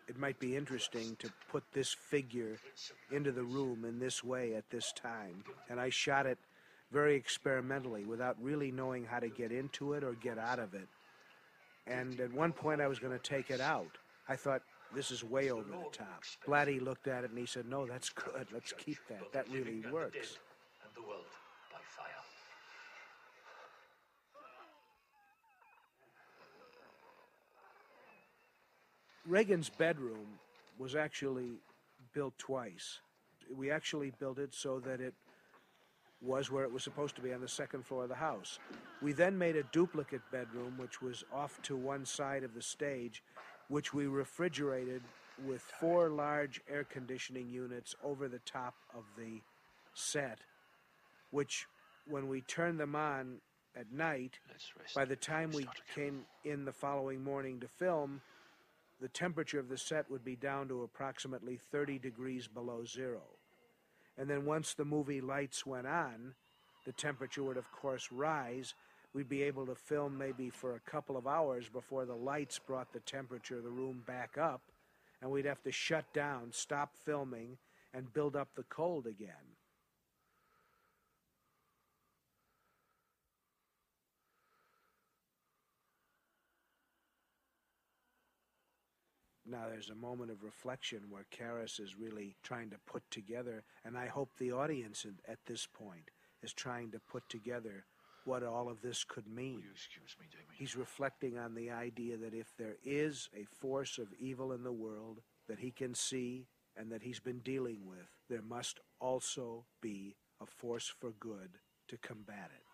it might be interesting to put this figure into the room in this way at this time. And I shot it very experimentally without really knowing how to get into it or get out of it. And at one point, I was going to take it out. I thought, this is way over the top. Blatty looked at it and he said, no, that's good. Let's keep that. That really works. And the world by fire. Regan's bedroom was actually built twice. We actually built it so that it was where it was supposed to be on the second floor of the house. We then made a duplicate bedroom, which was off to one side of the stage, which we refrigerated with four large air conditioning units over the top of the set, which, when we turned them on at night, by the time we came in the following morning to film, the temperature of the set would be down to approximately 30 degrees below zero. And then once the movie lights went on, the temperature would, of course, rise. We'd be able to film maybe for a couple of hours before the lights brought the temperature of the room back up, and we'd have to shut down, stop filming, and build up the cold again. Now there's a moment of reflection where Karras is really trying to put together, and I hope the audience at this point is trying to put together what all of this could mean. excuse me? He's reflecting on the idea that if there is a force of evil in the world that he can see and that he's been dealing with, there must also be a force for good to combat it.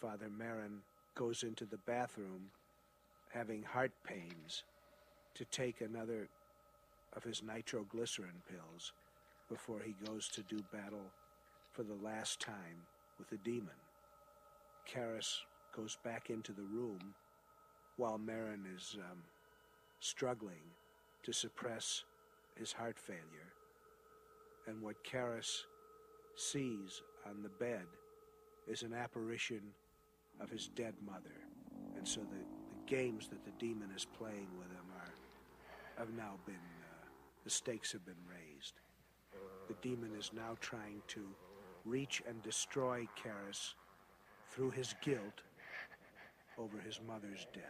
Father Merrin goes into the bathroom having heart pains to take another of his nitroglycerin pills before he goes to do battle for the last time with the demon. Karras goes back into the room while Merrin is um, struggling to suppress his heart failure. And what Karras sees on the bed is an apparition of his dead mother. And so the, the games that the demon is playing with him are have now been uh, the stakes have been raised. The demon is now trying to reach and destroy Karras through his guilt over his mother's death.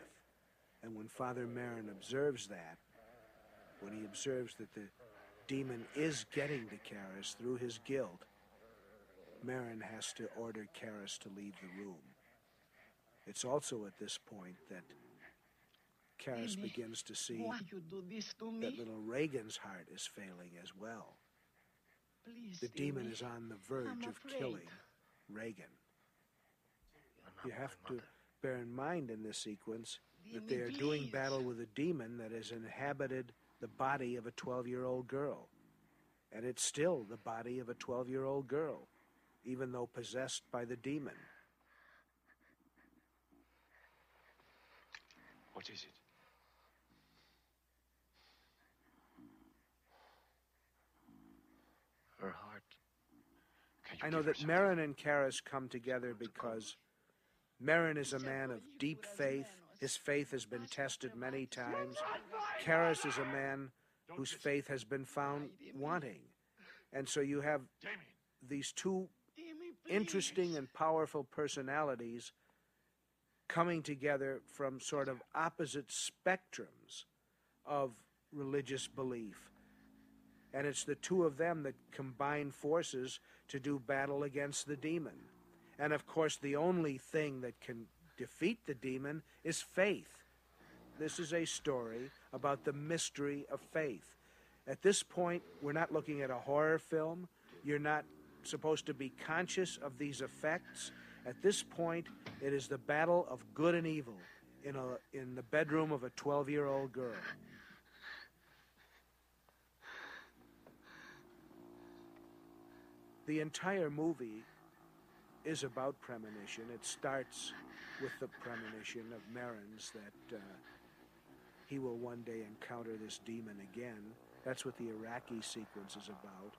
And when Father Merrin observes that, when he observes that the demon is getting to Karras through his guilt, Merrin has to order Karras to leave the room. It's also at this point that Karras begins to see why you do this to that little Regan's heart is failing as well. Please, The demon is on the verge I'm of afraid. killing Regan. You have to bear in mind in this sequence that they are doing battle with a demon that has inhabited the body of a 12 year old girl. And it's still the body of a 12 year old girl, even though possessed by the demon. What is it? Her heart. I know that Merrin and Karras come together because Merrin is a man of deep faith. His faith has been tested many times. Karras is a man whose faith has been found wanting. And so you have these two interesting and powerful personalities coming together from sort of opposite spectrums of religious belief. And it's the two of them that combine forces to do battle against the demon. And of course, the only thing that can defeat the demon is faith. This is a story about the mystery of faith. At this point, we're not looking at a horror film. You're not supposed to be conscious of these effects. At this point, it is the battle of good and evil in, a, in the bedroom of a 12 year old girl. The entire movie is about premonition. It starts with the premonition of Merrin's that uh, he will one day encounter this demon again. That's what the Iraqi sequence is about.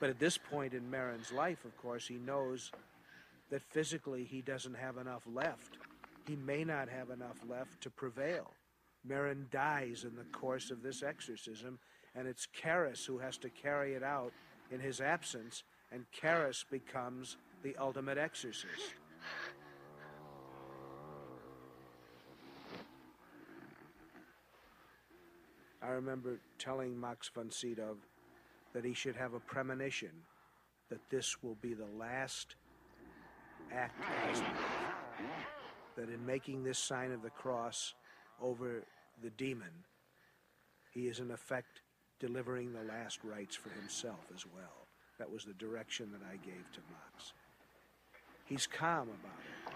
But at this point in Merrin's life, of course, he knows that physically he doesn't have enough left. He may not have enough left to prevail. Merrin dies in the course of this exorcism, and it's Karras who has to carry it out in his absence, and Karras becomes the ultimate exorcist. I remember telling Max von Sydow that he should have a premonition that this will be the last act life. That in making this sign of the cross over the demon, he is in effect delivering the last rites for himself as well. That was the direction that I gave to Max. He's calm about it.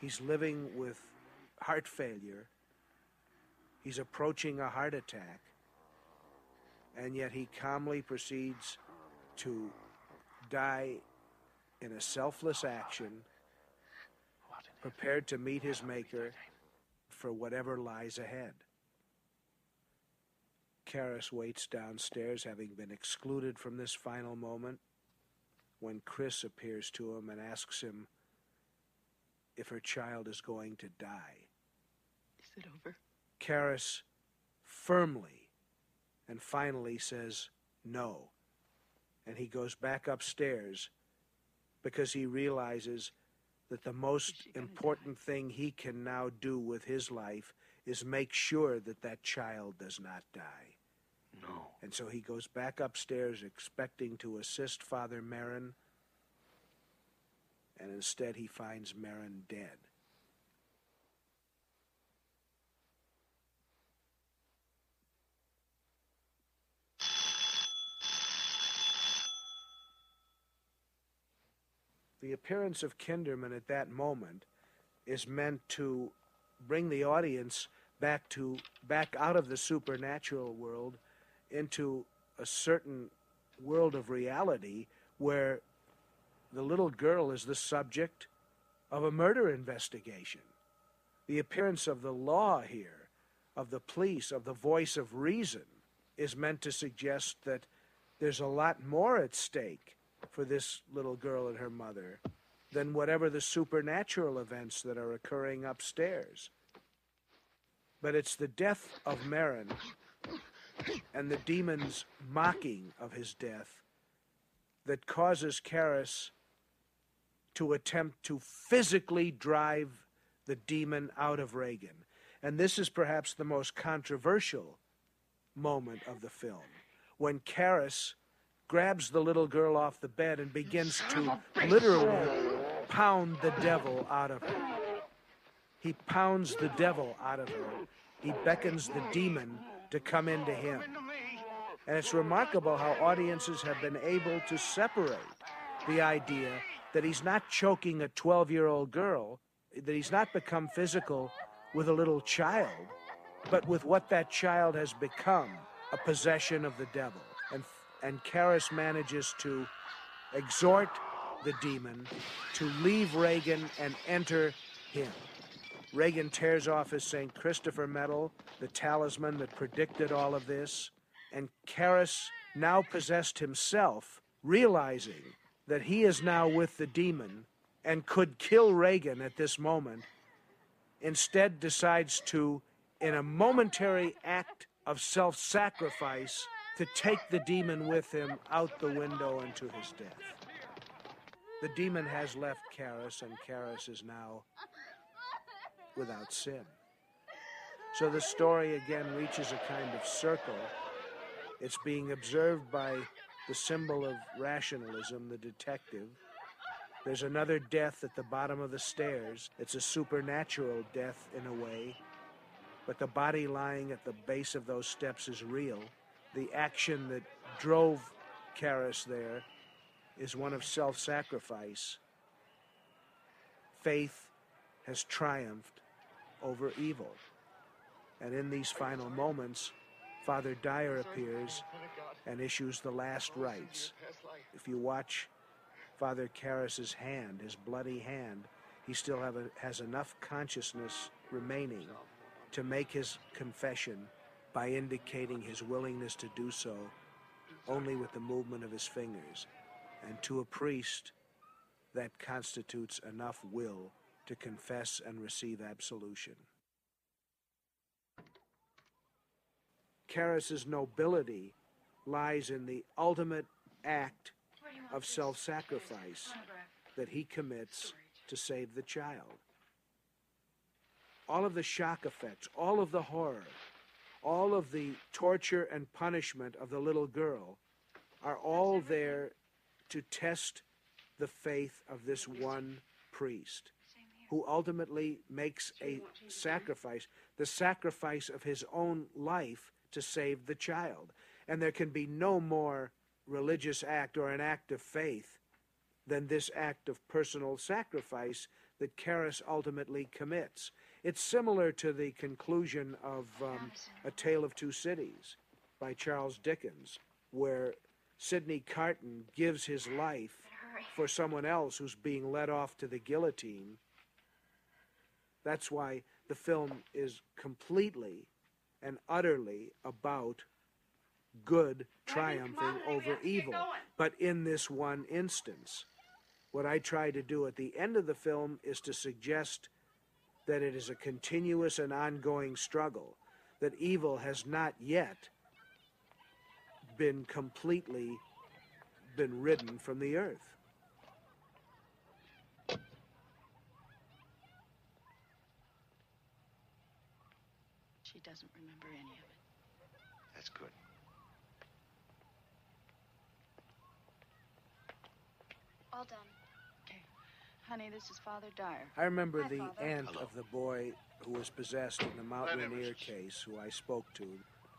He's living with heart failure. He's approaching a heart attack. And yet he calmly proceeds to die in a selfless action, prepared to meet his Maker for whatever lies ahead. Karras waits downstairs, having been excluded from this final moment, when Chris appears to him and asks him if her child is going to die. Is it over? Karras firmly and finally says no. And he goes back upstairs because he realizes that the most important thing he can now do with his life is make sure that that child does not die. No. And so he goes back upstairs expecting to assist Father Merrin, and instead he finds Merrin dead. The appearance of Kinderman at that moment is meant to bring the audience back to back out of the supernatural world into a certain world of reality where the little girl is the subject of a murder investigation. The appearance of the law here, of the police, of the voice of reason, is meant to suggest that there's a lot more at stake for this little girl and her mother than whatever the supernatural events that are occurring upstairs. But it's the death of Merrin and the demon's mocking of his death that causes Karras to attempt to physically drive the demon out of Regan. And this is perhaps the most controversial moment of the film when Karras grabs the little girl off the bed and begins to literally pound the devil out of her. He pounds the devil out of her. He beckons the demon to come into him. And it's remarkable how audiences have been able to separate the idea that he's not choking a 12 year old girl, that he's not become physical with a little child, but with what that child has become a possession of the devil. And, Karras manages to exhort the demon to leave Regan and enter him. Regan tears off his St. Christopher medal, the talisman that predicted all of this, and Karras, now possessed himself, realizing that he is now with the demon and could kill Regan at this moment, instead decides to, in a momentary act of self sacrifice, to take the demon with him out the window into his death. The demon has left Karras, and Karras is now without sin. So the story again reaches a kind of circle. It's being observed by the symbol of rationalism, the detective. There's another death at the bottom of the stairs. It's a supernatural death in a way, but the body lying at the base of those steps is real. The action that drove Karras there is one of self sacrifice. Faith has triumphed over evil. And in these final moments, Father Dyer appears and issues the last rites. If you watch Father Karras's hand, his bloody hand, he still a, has enough consciousness remaining to make his confession by indicating his willingness to do so only with the movement of his fingers. And to a priest, that constitutes enough will to confess and receive absolution. Karras's nobility lies in the ultimate act of self sacrifice that he commits to save the child. All of the shock effects, all of the horror, all of the torture and punishment of the little girl are all there to test the faith of this one priest who ultimately makes a sacrifice, the sacrifice of his own life to save the child. And there can be no more religious act or an act of faith than this act of personal sacrifice that Karras ultimately commits. It's similar to the conclusion of um, A Tale of Two Cities by Charles Dickens, where Sidney Carton gives his life for someone else who's being led off to the guillotine. That's why the film is completely and utterly about good triumphing over evil. But in this one instance, what I try to do at the end of the film is to suggest that it is a continuous and ongoing struggle, that evil has not yet been completely been ridden from the earth. She doesn't remember any of it. That's good. All done. Okay. Honey, this is Father Dyer. I remember Hi, the Father. aunt of the boy who was possessed in the Mount Bye, Rainier case, who I spoke to,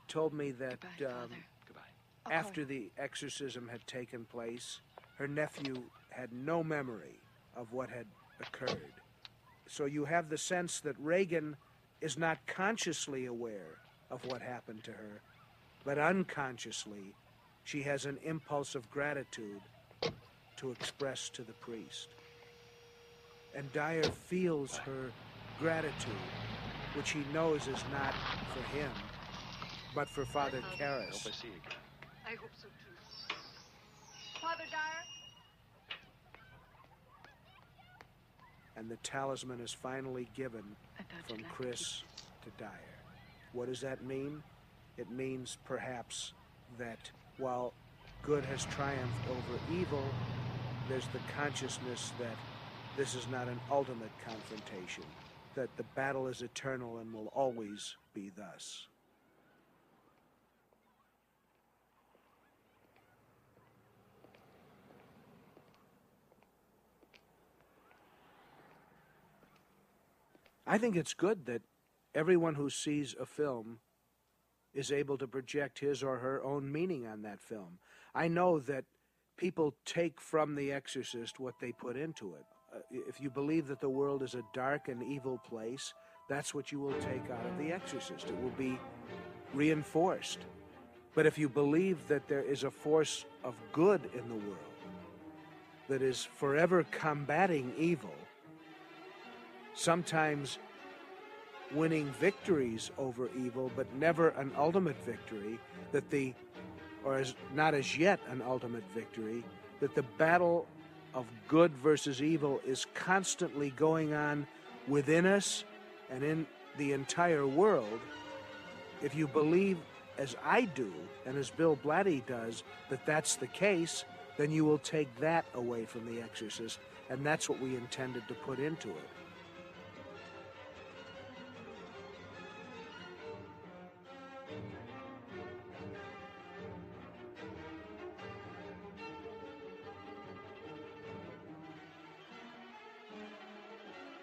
told me that um, Okay. after the exorcism had taken place, her nephew had no memory of what had occurred. So you have the sense that Regan is not consciously aware of what happened to her, but unconsciously, she has an impulse of gratitude to express to the priest. And Dyer feels her gratitude, which he knows is not for him, but for Father Karras. Hope I see you again. I hope so too. Father Dyer? and the talisman is finally given from like to Chris to Dyer. What does that mean? It means perhaps that while good has triumphed over evil, there's the consciousness that this is not an ultimate confrontation, that the battle is eternal and will always be thus. I think it's good that everyone who sees a film is able to project his or her own meaning on that film. I know that people take from The Exorcist what they put into it. Uh, if you believe that the world is a dark and evil place, that's what you will take out of The Exorcist. It will be reinforced. But if you believe that there is a force of good in the world that is forever combating evil, sometimes winning victories over evil, but never an ultimate victory, that the, or as not as yet an ultimate victory, that the battle of good versus evil is constantly going on within us and in the entire world. If you believe, as I do, and as Bill Blatty does, that that's the case, then you will take that away from The Exorcist, and that's what we intended to put into it.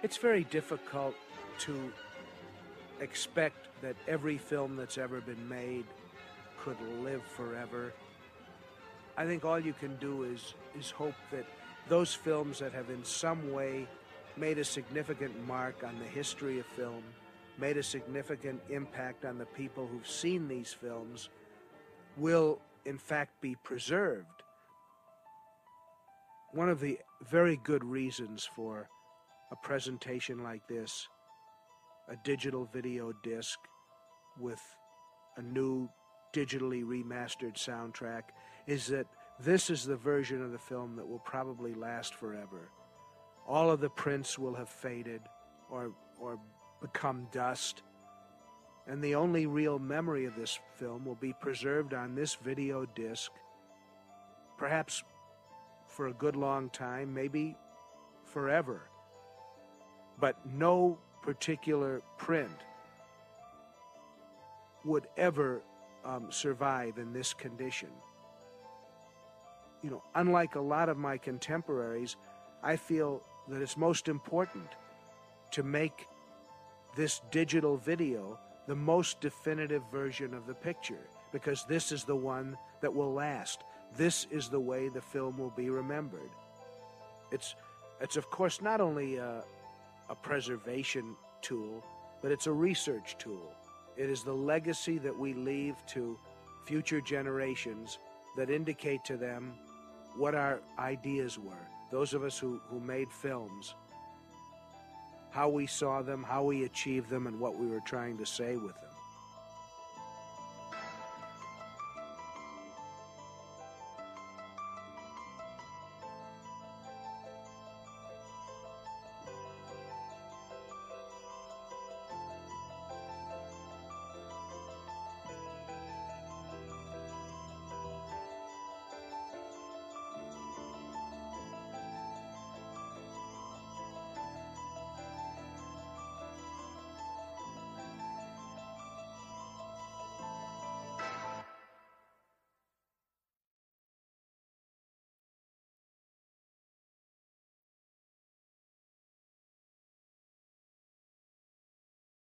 It's very difficult to expect that every film that's ever been made could live forever. I think all you can do is is hope that those films that have in some way made a significant mark on the history of film, made a significant impact on the people who've seen these films, will in fact be preserved. one of the very good reasons for a presentation like this, a digital video disc with a new digitally remastered soundtrack, is that this is the version of the film that will probably last forever. All of the prints will have faded or, or become dust. And the only real memory of this film will be preserved on this video disc, perhaps for a good long time, maybe forever. But no particular print would ever um, survive in this condition. You know, unlike a lot of my contemporaries, I feel that it's most important to make this digital video the most definitive version of the picture because this is the one that will last. This is the way the film will be remembered. It's, it's of course not only a, a preservation tool, but it's a research tool. It is the legacy that we leave to future generations that indicate to them what our ideas were. Those of us who, who made films, how we saw them, how we achieved them, and what we were trying to say with them.